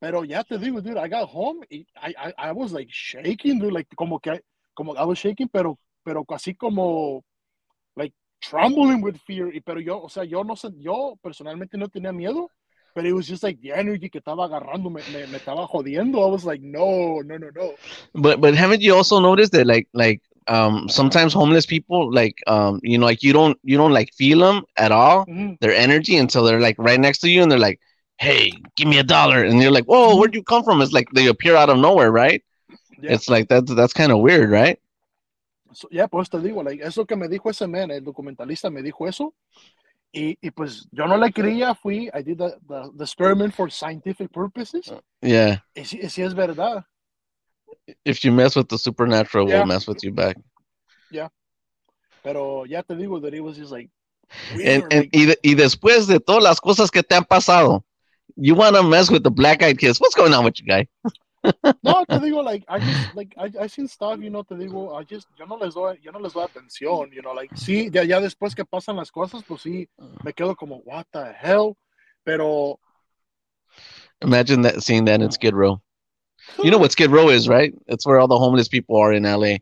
Pero ya te digo, dude, I got home, I, I, I was like shaking, dude, like como que, como I was shaking, pero, pero así como, like trembling with fear. Pero yo, o sea, yo no sé, yo personalmente no tenía miedo, pero it was just like the energy que estaba agarrando me, me, me estaba jodiendo. I was like, no, no, no, no. But but haven't you also noticed that like like um sometimes homeless people like um you know like you don't you don't like feel them at all Mhm. their energy until they're like right next to you and they're like hey give me a dollar and you're like whoa where'd you come from it's like they appear out of nowhere right Yeah. it's like that's that's kind of weird right So, ya, pues te digo, like, eso que me dijo ese man, el documentalista me dijo eso. Y, y pues yo no le creía, fui, I did the, the, the experiment for scientific purposes. yeah Y y sí es verdad. If you mess with the supernatural Yeah. we'll mess with you back Yeah. Pero ya te digo that it was just like. and, and like- y, de- y después de todas las cosas que te han pasado you want to mess with the black eyed kids what's going on with you guy no, te digo, like, I just, like, I, I seen stuff, you know, te digo, I just, yo no les doy, yo no les doy atención, you know, like, sí, ya, ya después que pasan las cosas, pues sí, me quedo como, what the hell? Pero, imagine that seeing that in skid row You know what Skid Row is, right? It's where all the homeless people are in LA.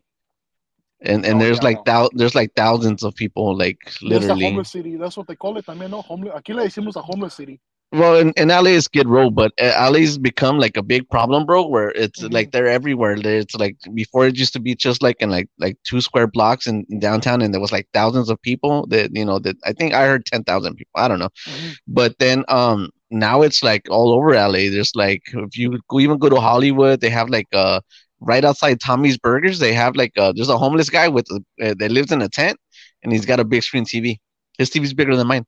And and Oh, there's yeah, like thou- there's like thousands of people like literally. homeless city, that's what they call it también, ¿no? Homeless, aquí le decimos a homeless city. Well, in, in LA is Skid Row, but uh, LA's become like a big problem, bro. Where it's Mhm. like they're everywhere. It's like before it used to be just like in like like two square blocks in, in downtown, and there was like thousands of people. That you know that I think I heard ten thousand people. I don't know. Mhm. but then um now it's like all over LA. There's like if you even go to Hollywood, they have like uh right outside Tommy's Burgers, they have like uh there's a homeless guy with a, uh, that lives in a tent and he's got a big screen TV. His TV's bigger than mine.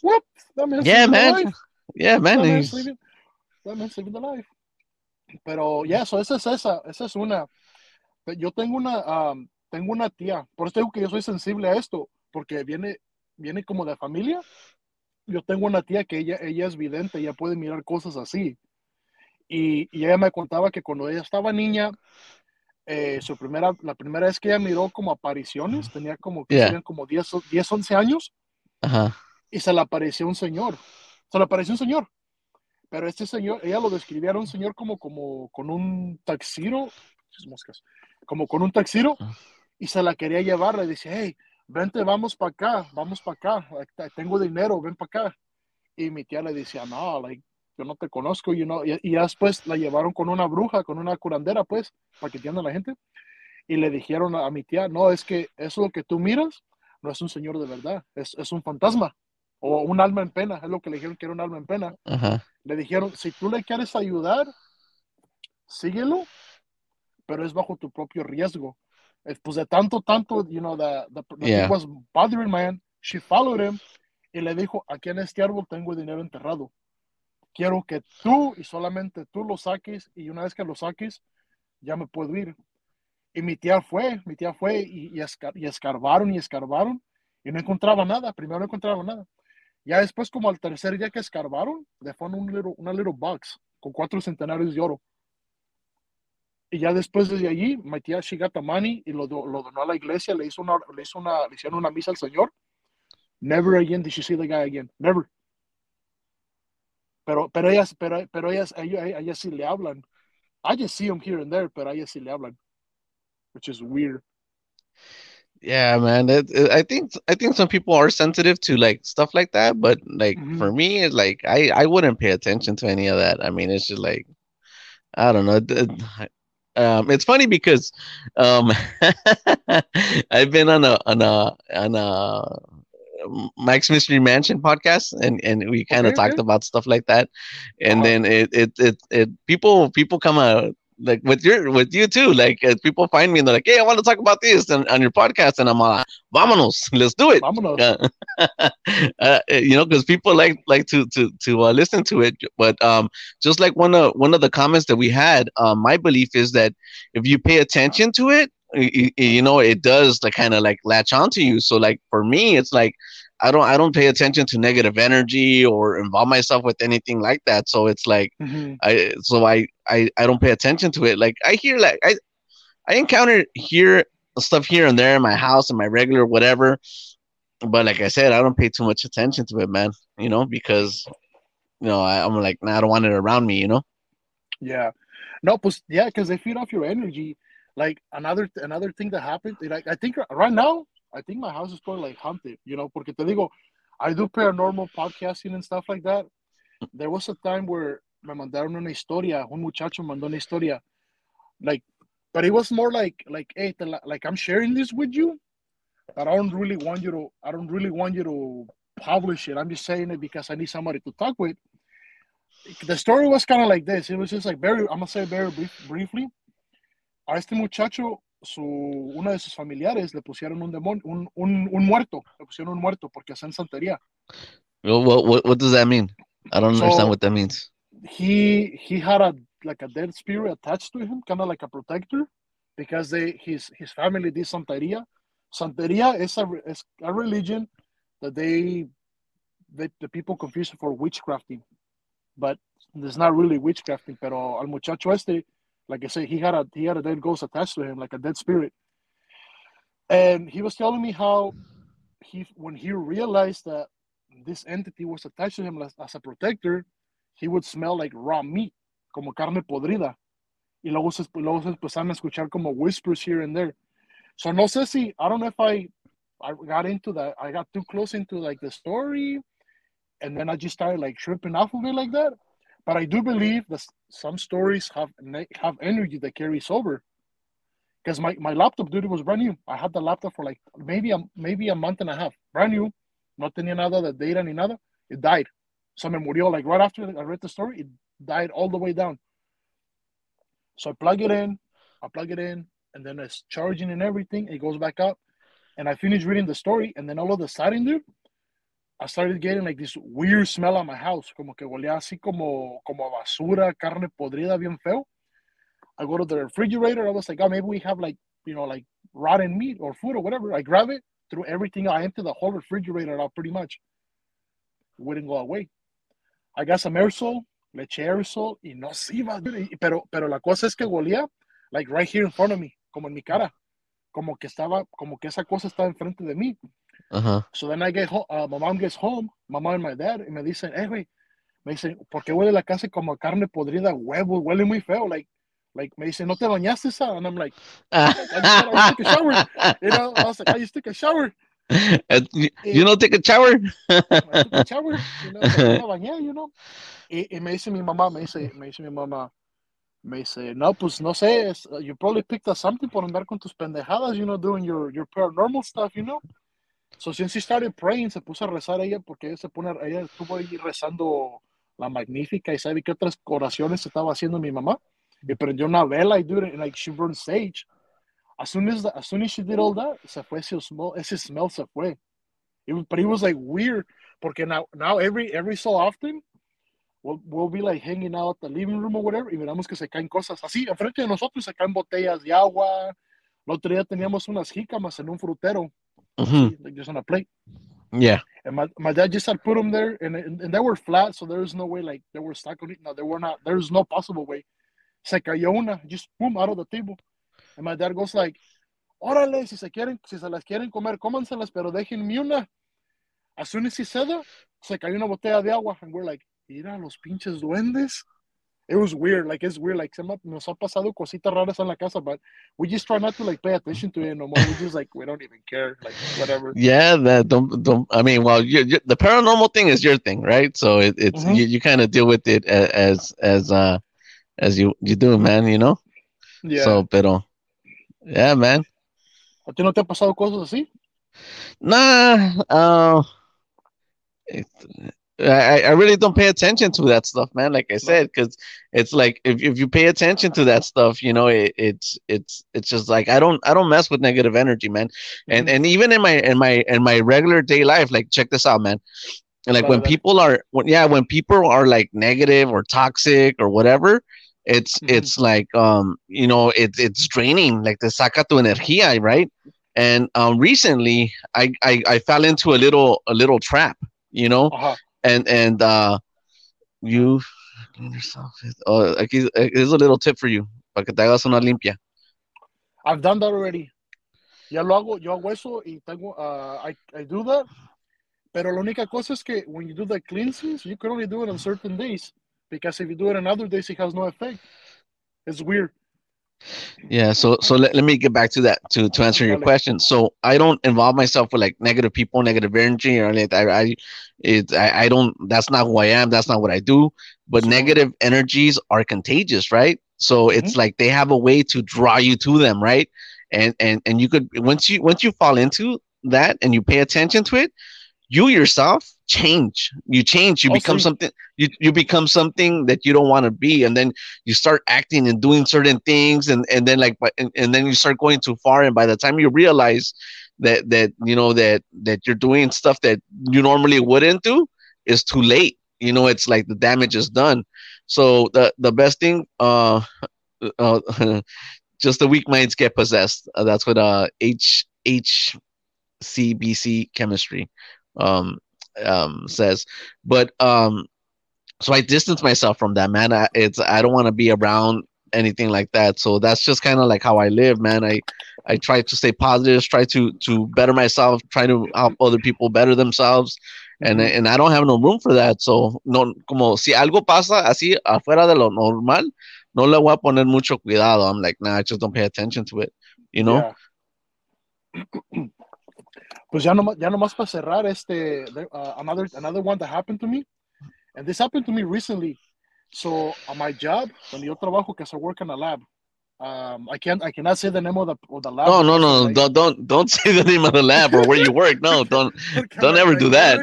What? Yeah, man. Yeah, man. That man's living, that man's living the life. Pero, ya, eso, esa es esa, esa es una. Yo tengo una, um, tengo una tía, por eso digo que yo soy sensible a esto, porque viene, viene como de familia. Yo tengo una tía que ella, ella es vidente, ella puede mirar cosas así. Y, y ella me contaba que cuando ella estaba niña, eh, su primera, la primera vez que ella miró como apariciones, tenía como, que Yeah. como 10, o- 10, 11 años, uh-huh. y se le apareció un señor. Se le apareció un señor. Pero este señor, ella lo describía, era un señor como, como con un taxiro, moscas, como con un taxiro, y se la quería llevar. Le dice, hey, vente, vamos para acá, vamos para acá, te- tengo dinero, ven para acá. Y mi tía le decía, no, like, yo no te conozco, you know. y, y después la llevaron con una bruja, con una curandera, pues, para que entienda la gente. Y le dijeron a, a mi tía, no, es que eso que tú miras no es un señor de verdad, es, es un fantasma o un alma en pena, es lo que le dijeron que era un alma en pena. Le dijeron, si tú le quieres ayudar, síguelo, pero es bajo tu propio riesgo. Pues de tanto, tanto, you know, the, the, the Yeah. was bothering man, she followed him y le dijo, aquí en este árbol tengo dinero enterrado. Quiero que tú y solamente tú lo saques y una vez que lo saques, ya me puedo ir. Y mi tía fue, mi tía fue y, y, escar- y escarbaron y escarbaron y no encontraba nada. Primero no encontraba nada. Ya después, como al tercer día que escarbaron, le fueron un little, una little box con cuatro centenarios de oro. Y ya después desde allí, mi tía the money y lo, lo donó a la iglesia, le hizo una, le hizo una, le hicieron una misa al Señor. Never again did she see the guy again. Never. Pero, pero ellas, pero, pero ellas, ellos, ellas sí le hablan. I just see them here and there, pero ellas sí le hablan. Which is weird. Yeah, man. It, it- I think I think some people are sensitive to like stuff like that, but like Mhm. for me, it's like I I wouldn't pay attention to any of that. I mean, it's just like I don't know. Um, it's funny because um, I've been on a on a on a Max Mystery Mansion podcast, and and we kind of Okay, talked okay. about stuff like that, and Uh-huh. then it it it it people people come out like with your with you too. Like uh, people find me and they're like, "Hey, I want to talk about this and, on your podcast," and I'm like, "Vámonos, let's do it." Vámonos. Yeah. uh, you know, because people like like to to to uh, listen to it. But um, just like one of one of the comments that we had, um, my belief is that if you pay attention to it, y- y- you know, it does like kind of like latch onto you. So like for me, it's like I don't I don't pay attention to negative energy or involve myself with anything like that. So it's like Mhm. I so I I I don't pay attention to it. Like I hear like I I encounter here stuff here and there in my house and my regular whatever. But like I said, I don't pay too much attention to it, man. You know, because you know I, I'm like, nah, I don't want it around me. You know. Yeah. No, pues yeah, because they feed off your energy. Like another another thing that happened, like I think right now, I think my house is probably like haunted, you know, porque te digo, I do paranormal podcasting and stuff like that. There was a time where me mandaron una historia, un muchacho mandó una historia, like, but it was more like, like, hey, te like I'm sharing this with you, but I don't really want you to, I don't really want you to publish it. I'm just saying it because I need somebody to talk with the story was kind of like this. It was just like very, I'm gonna say very brief, briefly. A este muchacho, su, uno de sus familiares le pusieron un demonio, un, un, un muerto, le pusieron un muerto porque hacen santería. What what what does that mean? I don't So- understand what that means. He he had a like a dead spirit attached to him, kind of like a protector, because they his his family did santería. Santería is a is a religion that they, they the people confuse for witchcrafting, but it's not really witchcrafting. Pero al muchacho este, like I said, he had a he had a dead ghost attached to him, like a dead spirit. And he was telling me how he when he realized that this entity was attached to him as, as a protector, he would smell like raw meat, como carne podrida. Y luego se, luego se empezaron a escuchar como whispers here and there. So no sé si, I don't know if I, I got into that, I got too close into like the story and then I just started like tripping off of it like that. But I do believe that some stories have have energy that carries over. Because my, my laptop, dude, was brand new. I had the laptop for like maybe a, maybe a month and a half, brand new. No tenía nada de data ni nada. It died. So me murió like right after I read the story. It died all the way down. So I plug it in, I plug it in, and then it's charging and everything. It goes back up, and I finish reading the story, and then all of a sudden, dude, I started getting like this weird smell at my house, como que olía así como como basura, carne podrida, bien feo. I go to the refrigerator. I was like, oh, maybe we have like you know like rotten meat or food or whatever. I grab it, threw everything. I emptied the whole refrigerator out pretty much. It wouldn't go away. I got some aerosol, le eché aerosol y no se iba. Pero, pero la cosa es que olía like right here in front of me, como en mi cara. Como que estaba, como que esa cosa estaba enfrente de mí. Huh. So then I get home, uh, my mom gets home, my mom and my dad, y me dicen, eh, güey, me dicen, ¿por qué huele la casa como a carne podrida, huevo, huele muy feo? Like, like, me dicen, ¿no te bañaste esa? And I'm like, I just took a shower. you know, I was like, I just took a shower. You, don't take a shower? I took a shower, you know, me bañé, you know. Y, y me dice mi mamá, me dice, me dice mi mamá, me dice, no, pues no sé, you probably picked up something por andar con tus pendejadas, you know, doing your, your paranormal stuff, you know. So since she started praying, se puso a rezar ella porque ella se pone, ella estuvo ahí rezando la magnífica y sabe qué otras oraciones estaba haciendo mi mamá. Y prendió una vela y dude, and like she burned sage. As soon as, as soon as she did all that, se fue ese smell, ese smell se fue. It was, but it was like weird porque now, now every, every so often, we'll, we'll be like hanging out the living room or whatever y miramos que se caen cosas así, enfrente de nosotros se caen botellas de agua. El otro día teníamos unas jícamas en un frutero, Mhm. like just on a plate. Yeah. And my, my dad just had put them there and, and, and they were flat, so there was no way like they were stuck on it. No, they were not, there was no possible way. Se cayó una, just boom, out of the table. And my dad goes like, órale, si se quieren, si se las quieren comer, cómanselas, pero déjenme una. As soon as he said that, se cayó una botella de agua. And we're like, mira los pinches duendes. It was weird, like it's weird, like nos ha pasado cositas raras en la casa, but we just try not to like pay attention to it no more. We just like we don't even care, like whatever. Yeah, that don't don't. I mean, well, you, you, the paranormal thing is your thing, right? So it, it's Mhm. you, you kind of deal with it as as uh as you you do, man. You know. Yeah. So, pero yeah, man. ¿A ti no te ha pasado cosas así? Nah, uh, it, I, I really don't pay attention to that stuff, man. Like I said, because it's like if, if you pay attention to that stuff, you know, it, it's it's it's just like I don't I don't mess with negative energy, man. And Mhm. and even in my in my in my regular day life, like check this out, man. And like when people are when yeah, when people are like negative or toxic or whatever, it's Mhm. it's like um you know it's it's draining, like the saca tu energía, right? And um, recently, I, I I fell into a little a little trap, you know, Uh-huh. And and uh, you yourself. Oh, aquí here's a little tip for you para que te hagas una limpia. I've done that already. Ya lo hago, yo hago eso y tengo, uh, I, I do that. Pero la única cosa es que when you do the cleansings, you can only do it on certain days. Because if you do it on other days, it has no effect. It's weird. Yeah, so so let, let me get back to that to to answer your question. So I don't involve myself with like negative people, negative energy, or anything. I I, it, I I don't. That's not who I am. That's not what I do. But Sure. negative energies are contagious, right? So mm-hmm. it's like they have a way to draw you to them, right? And and and you could once you once you fall into that and you pay attention to it, you yourself change. You change. You Oh, become something. You you become something that you don't want to be, and then you start acting and doing certain things and and then like but and, and then you start going too far and by the time you realize that that you know that that you're doing stuff that you normally wouldn't do is too late you know it's like the damage is done so the the best thing uh uh just the weak minds get possessed uh, that's what uh h h cbc chemistry um um says but um so I distance myself from that, man. I, it's I don't want to be around anything like that. So that's just kind of like how I live, man. I I try to stay positive, try to to better myself, try to help other people better themselves, and Mhm. and I don't have no room for that. So no, como si algo pasa así afuera de lo normal, no le voy a poner mucho cuidado. I'm like, nah, I just don't pay attention to it, you know. Yeah. pues ya nomás, ya nomás para cerrar este, uh, another, another one that happened to me, and this happened to me recently. So on my job, donde yo trabajo, because I work in a lab, um, I can't, I cannot say the name of the, of the lab. No, no, no, I- don't don't don't say the name of the lab or where you work. No, don't don't ever do that.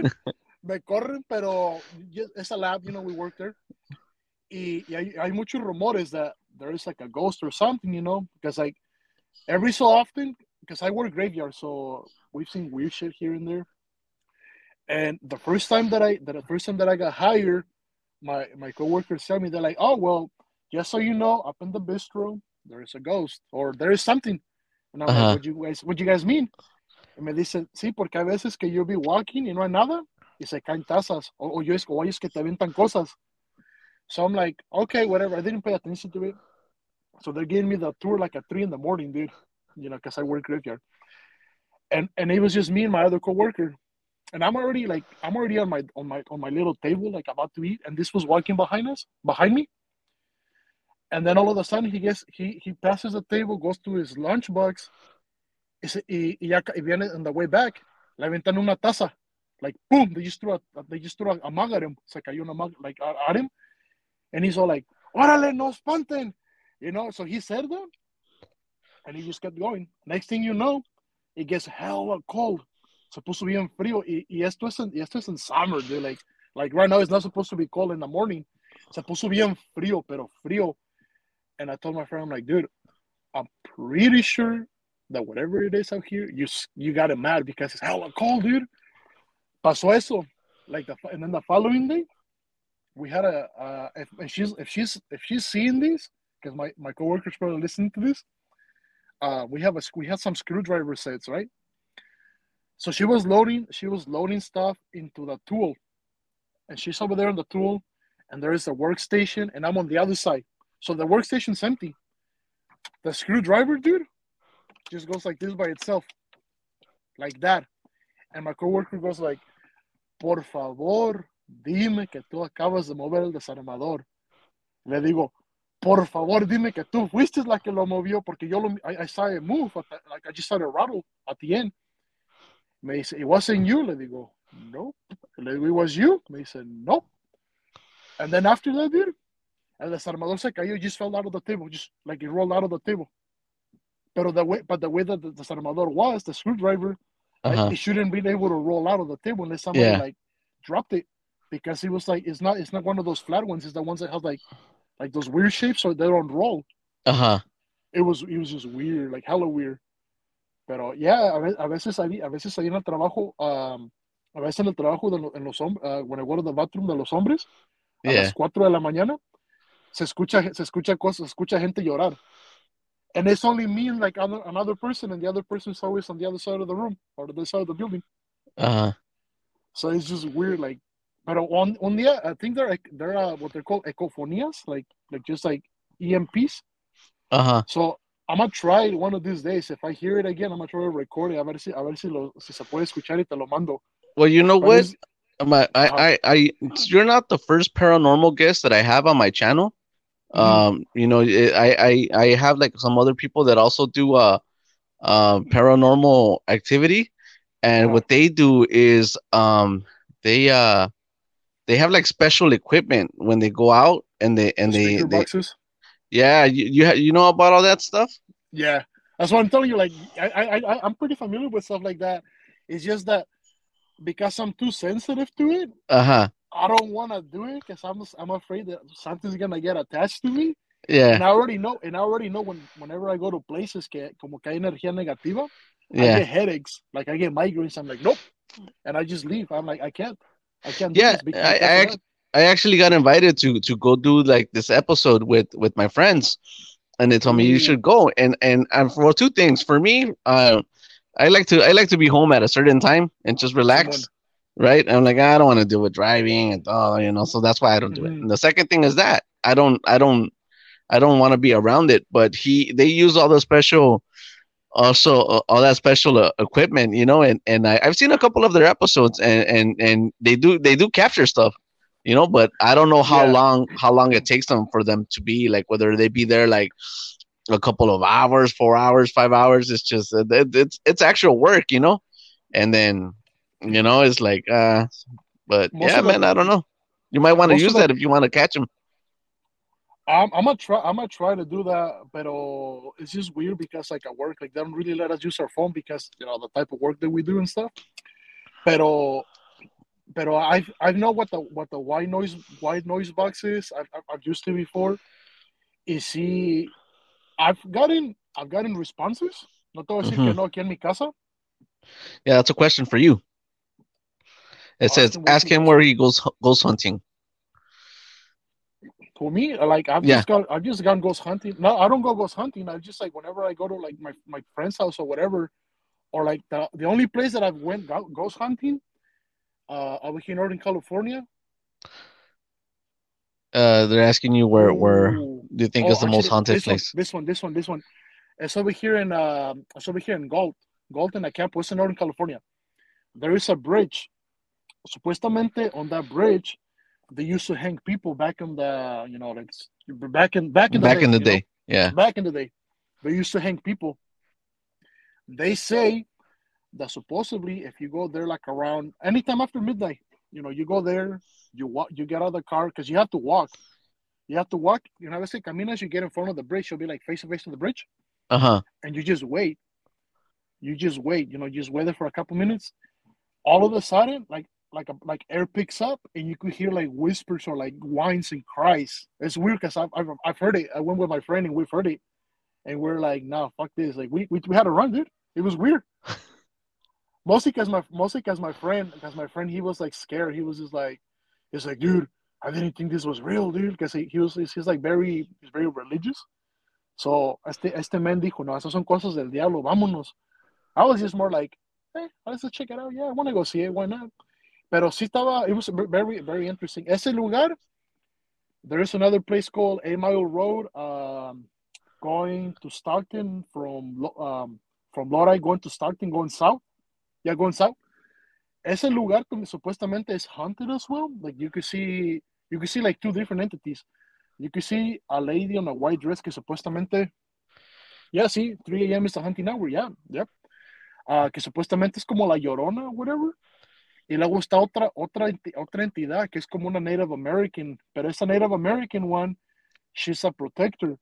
Me corren, pero it's a lab, you know, we work there. Y, y hay, hay muchos rumores that there is like a ghost or something, you know, because like every so often, because I work graveyard, so we've seen weird shit here and there. And the first time that I, that the first time that I got hired, my my coworkers tell me they're like, oh well, just so you know, up in the bistro there is a ghost or there is something. And I'm Uh-huh. like, what you guys, what you guys mean? Y me dicen, sí, porque a veces que yo be walking y no hay nada y se caen tazas o, o yo es, o ellos que te aventan cosas. So I'm like, okay, whatever. I didn't pay attention to it. So they're giving me the tour like at three in the morning, dude. You know, because I work graveyard. And and it was just me and my other coworker. And I'm already like I'm already on my on my on my little table, like about to eat, and this was walking behind us, behind me. And then all of a sudden he gets he he passes the table, goes to his lunchbox, y, y, ya y on the way back, le una taza. Like boom, they just threw a they just threw a, a mug at him. Se cayó una mug like at him. And he's all like, Órale, no espanten. You know, so he said that. And he just kept going. Next thing you know, it gets hella cold. Supposed to be in frío. Y, y esto es en, y esto es en summer, dude. Like, like right now, it's not supposed to be cold in the morning. Supposed to be in frío, pero frío. And I told my friend, I'm like, dude, I'm pretty sure that whatever it is out here, you you got it mad because it's hella cold, dude. Pasó eso. Like the, and then the following day, we had a uh, if, if she's if she's if she's seeing this because my my coworkers probably listening to this. Uh, we have a we had some screwdriver sets, right? So she was loading she was loading stuff into the tool, and she's over there on the tool, and there is a workstation, and I'm on the other side. So the workstation's empty. The screwdriver, dude, just goes like this by itself, like that. And my coworker goes like, "Por favor, dime que tú acabas de mover el desarmador." Le digo, "Por favor, dime que tú fuiste la que lo movió porque yo lo I, I saw it move, the- like I just saw it rattle at the end." Me dice, "It wasn't you." Le digo, "No." Le digo, "It was you." Me dice, "No." And then after that, dude, el desarmador se cayó, just fell out of the table, just like it rolled out of the table. Pero the way, but the way that the desarmador was, the screwdriver, Uh-huh. it shouldn't be able to roll out of the table unless somebody Yeah. like dropped it, because it was like it's not it's not one of those flat ones. It's the ones that have like like those weird shapes, so they don't roll. Uh huh. It was it was just weird, like hella weird. Pero yeah, a veces ahí, a veces ahí en el trabajo, um, a veces en el trabajo de en los hombres, uh, when I go to the bathroom de los hombres, a Yeah. las 4 de la mañana, se escucha, se escucha cosas, se escucha gente llorar. and it's only me and like other, another person, and the other person's always on the other side of the room or the other side of the building. Uh-huh. So it's just weird, like. But on on the I think they're like they're uh, what they're called ecofonias, like like just like EVPs. Uh-huh. So I'm gonna try it one of these days. If I hear it again, I'm gonna try to record it. A ver si, a ver si, lo, si se puede escuchar y te lo mando. Well, you know what? My, I. I, I, you're not the first paranormal guest that I have on my channel. Mhm. Um, you know, it- I, I, I have like some other people that also do uh, uh, paranormal activity, and Uh-huh. what they do is um, they uh, they have like special equipment when they go out and they and The they, they boxes. yeah, you you, ha- you know about all that stuff? Yeah, that's what I'm telling you. Like, I, I, I, I'm pretty familiar with stuff like that. It's just that because I'm too sensitive to it, Uh-huh. I don't want to do it because I'm, I'm afraid that something's gonna get attached to me. Yeah, And I already know, and I already know when, whenever I go to places que como que hay energía negativa, yeah. I get headaches. Like I get migraines. I'm like, nope, and I just leave. I'm like, I can't, I can't. do Yeah, I- I act- I actually got invited to to go do like this episode with with my friends, and they told me you should go. And and and for two things, for me, uh, I like to I like to be home at a certain time and just relax, right? I'm like I don't want to deal with driving and all, you know, so that's why I don't do it. Mhm. And the second thing is that I don't I don't I don't want to be around it. But he they use all the special. Also, uh, all that special uh, equipment, you know, and and I, I've seen a couple of their episodes, and and and they do they do capture stuff, you know but i don't know how Yeah. long how long it takes them for them to be like whether they be there like a couple of hours four hours five hours it's just uh, it, it's it's actual work you know? And then you know it's like uh but Most yeah man i don't know. You might want to use that if you want to catch them I'm, I'm gonna try. I'm gonna try to do that, but it's just weird because like at work, like they don't really let us use our phone because you know the type of work that we do and stuff. Pero, pero I I know what the what the white noise white noise box is. I've, I've- used it before. Y sí, I've gotten I've gotten responses. No te voy a decir que no aquí en mi casa. yeah that's a question for you it Ask says ask him where he goes goes hunting For me, like I've Yeah. just got I've just gone ghost hunting. No, I don't go ghost hunting. I just like whenever I go to like my, my friend's house or whatever, or like the the only place that I've went ghost hunting, uh, over here in Northern California. uh they're asking you where where do you think Oh, is the most actually, haunted this place One, this one, this one, this one. It's over here in uh, it's over here in Galt, Galt in Acampo, it's in Northern California. There is a bridge. Supuestamente on that bridge, they used to hang people back in the you know like back in back in the back day, in the you know? day yeah back in the day, they used to hang people. They say that supposedly, if you go there like around anytime after midnight, you know, you go there, you walk, you get out of the car because you have to walk. You have to walk. You know, let's say caminas, you get in front of the bridge, you'll be like face to face to the bridge, uh-huh and you just wait. You just wait. You know, you just wait there for a couple minutes. All of a sudden, like like a, like air picks up, and you could hear like whispers or like whines and cries. It's weird because I've, I've I've heard it. I went with my friend and we've heard it, and we're like, nah, fuck this. Like we we, we had to run, dude. It was weird. mostly because my mostly because my friend because my friend he was like scared. He was just like, he's like, dude, I didn't think this was real, dude. Because he, he was he's, he's like very he's very religious. So este este man dijo, no, esas son cosas del diablo. Vámonos. I was just more like, hey, let's just check it out. Yeah, I want to go see it. Why not? Pero sí estaba, it was very, very interesting. Ese lugar, there is another place called Eight Mile Road, um, going to Stockton from um, from Lodi, going to Stockton, going south. Yeah, going south. Ese lugar supuestamente is haunted as well. Like you could see, you could see like two different entities. You could see a lady on a white dress que supuestamente, yeah, see, 3 a.m. is the hunting hour. Yeah, yep. Ah, que supuestamente es como la llorona, whatever. Y luego está otra, otra, otra entidad que es como una Native American, pero esa Native American one, she's a protector.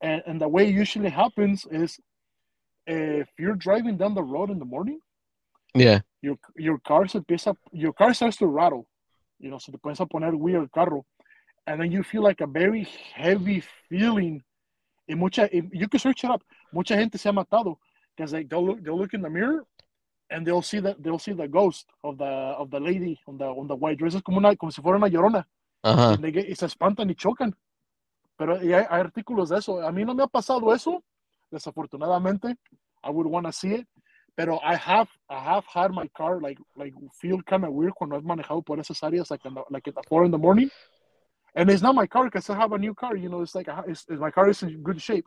And, and the way it usually happens is eh, if you're driving down the road in the morning, yeah your, your car se empieza, your car starts to rattle, you know, se te empieza a poner weird carro. And then you feel like a very heavy feeling. Y mucha, you can search it up. Mucha gente se ha matado because like they'll look, they'll look in the mirror and they'll see that they'll see the ghost of the of the lady on the on the white dress. Es como una como si fuera una llorona. uh-huh Y, they y se espantan y chocan. Pero y hay, hay artículos de eso. A mí no me ha pasado eso, desafortunadamente. I would want to see it. Pero I have I have had my car like like feel kind of weird cuando he manejado por esas áreas like in the, like at the four in the morning, and it's not my car because I have a new car. You know, it's like a, it's, it's, my car is in good shape,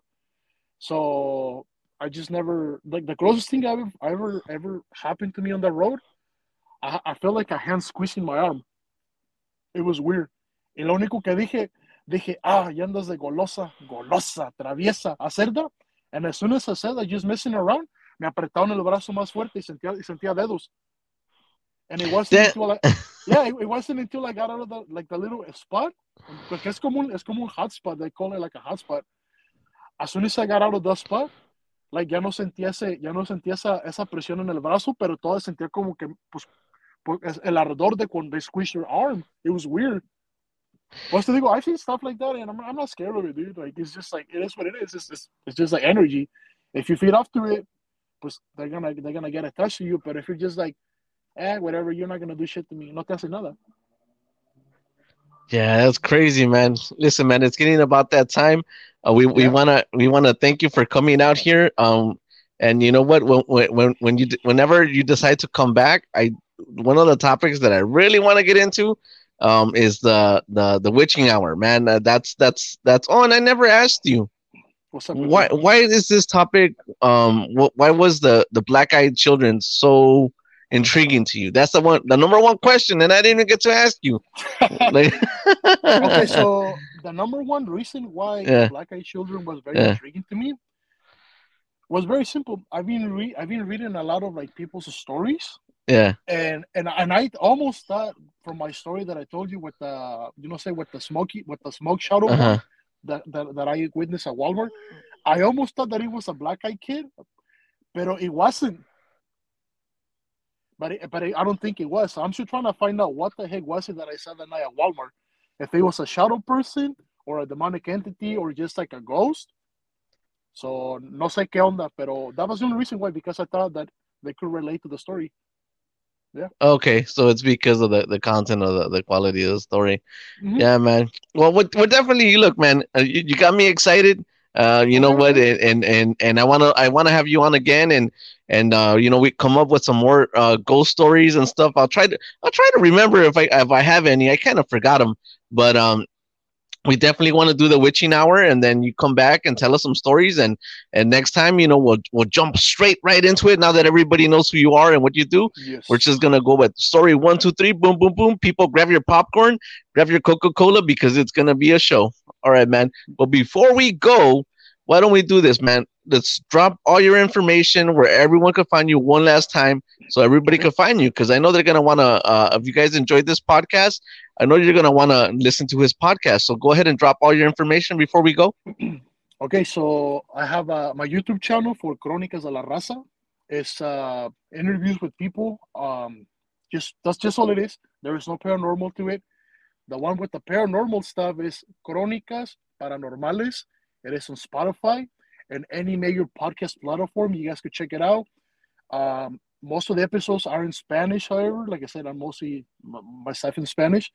so I just never like the closest thing ever ever ever happened to me on the road. I, I felt like a hand squeezing my arm. It was weird. Y lo único que dije, dije, ah, ya andas de golosa, golosa, traviesa, acerda. And as soon as I said that, just messing around, me apretaron el brazo más fuerte y sentía, y sentía dedos. And it wasn't until I, yeah, it, it, wasn't until I got out of the like the little spot, because es como un, es como un hot spot, they call it like a hot spot. As soon as I got out of that spot, like ya no sentía ese, ya no sentía esa, esa presión en el brazo, pero todo sentía como que, pues, el ardor de cuando they squish your arm. It was weird. What's the thing? I see stuff like that, and I'm, I'm not scared of it, dude. Like it's just like it is what it is. It's just, it's just like energy. If you feed off to it, pues they're gonna they're gonna get attached to you. But if you're just like, eh, whatever, you're not gonna do shit to me. No te hace nada. Yeah, that's crazy, man. Listen, man, it's getting about that time. Uh, we we yeah. wanna we wanna thank you for coming out here. Um, and you know what? When when when you whenever you decide to come back, I one of the topics that I really want to get into um, is the the the witching hour, man. Uh, that's that's that's. Oh, and I never asked you. What's up? Why you? why is this topic? Um, wh- why was the the black eyed children so intriguing to you? That's the one, the number one question, and I didn't even get to ask you. like, okay, so the number one reason why yeah. black eyed children was very yeah. intriguing to me was very simple. I've been re- I've been reading a lot of like people's stories yeah. And and and I almost thought from my story that I told you with the you know say with the smoky with the smoke shadow uh-huh. that, that that I witnessed at Walmart, I almost thought that it was a black eyed kid, but it wasn't. But it, but it, I don't think it was. So I'm still trying to find out what the heck was it that I saw that night at Walmart. If it was a shadow person or a demonic entity or just like a ghost. So no sé qué onda, pero that was the only reason why because I thought that they could relate to the story. Yeah. Okay, so it's because of the, the content of the, the quality of the story. Mm-hmm. Yeah, man. Well, we're, we're definitely look, man. Uh, you, you got me excited. Uh, you know what? And and and I wanna I wanna have you on again, and and uh, you know we come up with some more uh, ghost stories and stuff. I'll try to I'll try to remember if I if I have any. I kind of forgot them, but um, we definitely want to do the witching hour and then you come back and tell us some stories and and next time you know we'll we'll jump straight right into it now that everybody knows who you are and what you do yes. we're just gonna go with story one two three boom boom boom people grab your popcorn grab your coca-cola because it's gonna be a show all right man but before we go why don't we do this man let's drop all your information where everyone can find you one last time so everybody can find you because i know they're gonna want to uh, if you guys enjoyed this podcast I know you're gonna want to listen to his podcast. So go ahead and drop all your information before we go. okay, so I have uh, my YouTube channel for Crónicas de la Raza. It's uh, interviews with people. Um, just that's just all it is. There is no paranormal to it. The one with the paranormal stuff is Crónicas Paranormales. It is on Spotify and any major podcast platform. You guys could check it out. Um, most of the episodes are in Spanish, however. Like I said, I'm mostly myself in Spanish.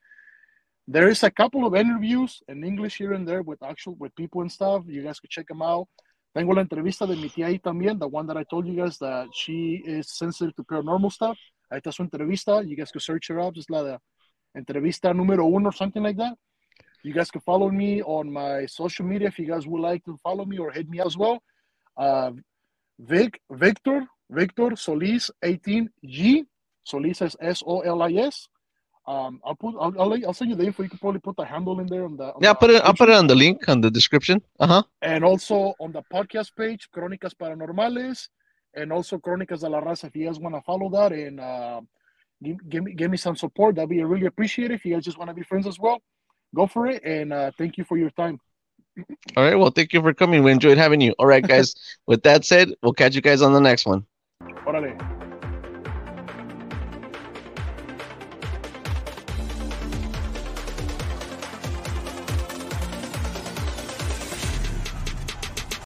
There is a couple of interviews in English here and there with actual with people and stuff. You guys could check them out. Tengo la entrevista de mi tía ahí también, the one that I told you guys that she is sensitive to paranormal stuff. Ahí está su entrevista. You guys could search her up. Es la de entrevista número uno or something like that. You guys can follow me on my social media if you guys would like to follow me or hit me as well. Uh, Vic, Victor, Victor Solis 18G. Solis is S O L I S. Um, I'll put I'll, I'll, I'll, send you the info. You can probably put the handle in there on the on yeah. I'll put it. I'll put it on the link on the description. Uh huh. And also on the podcast page, Crónicas Paranormales, and also Crónicas de la Raza. If you guys want to follow that and uh, give, give me give me some support, that'd be really appreciated. If you guys just want to be friends as well, go for it. And uh, thank you for your time. All right. Well, thank you for coming. We enjoyed having you. All right, guys. With that said, we'll catch you guys on the next one. Órale.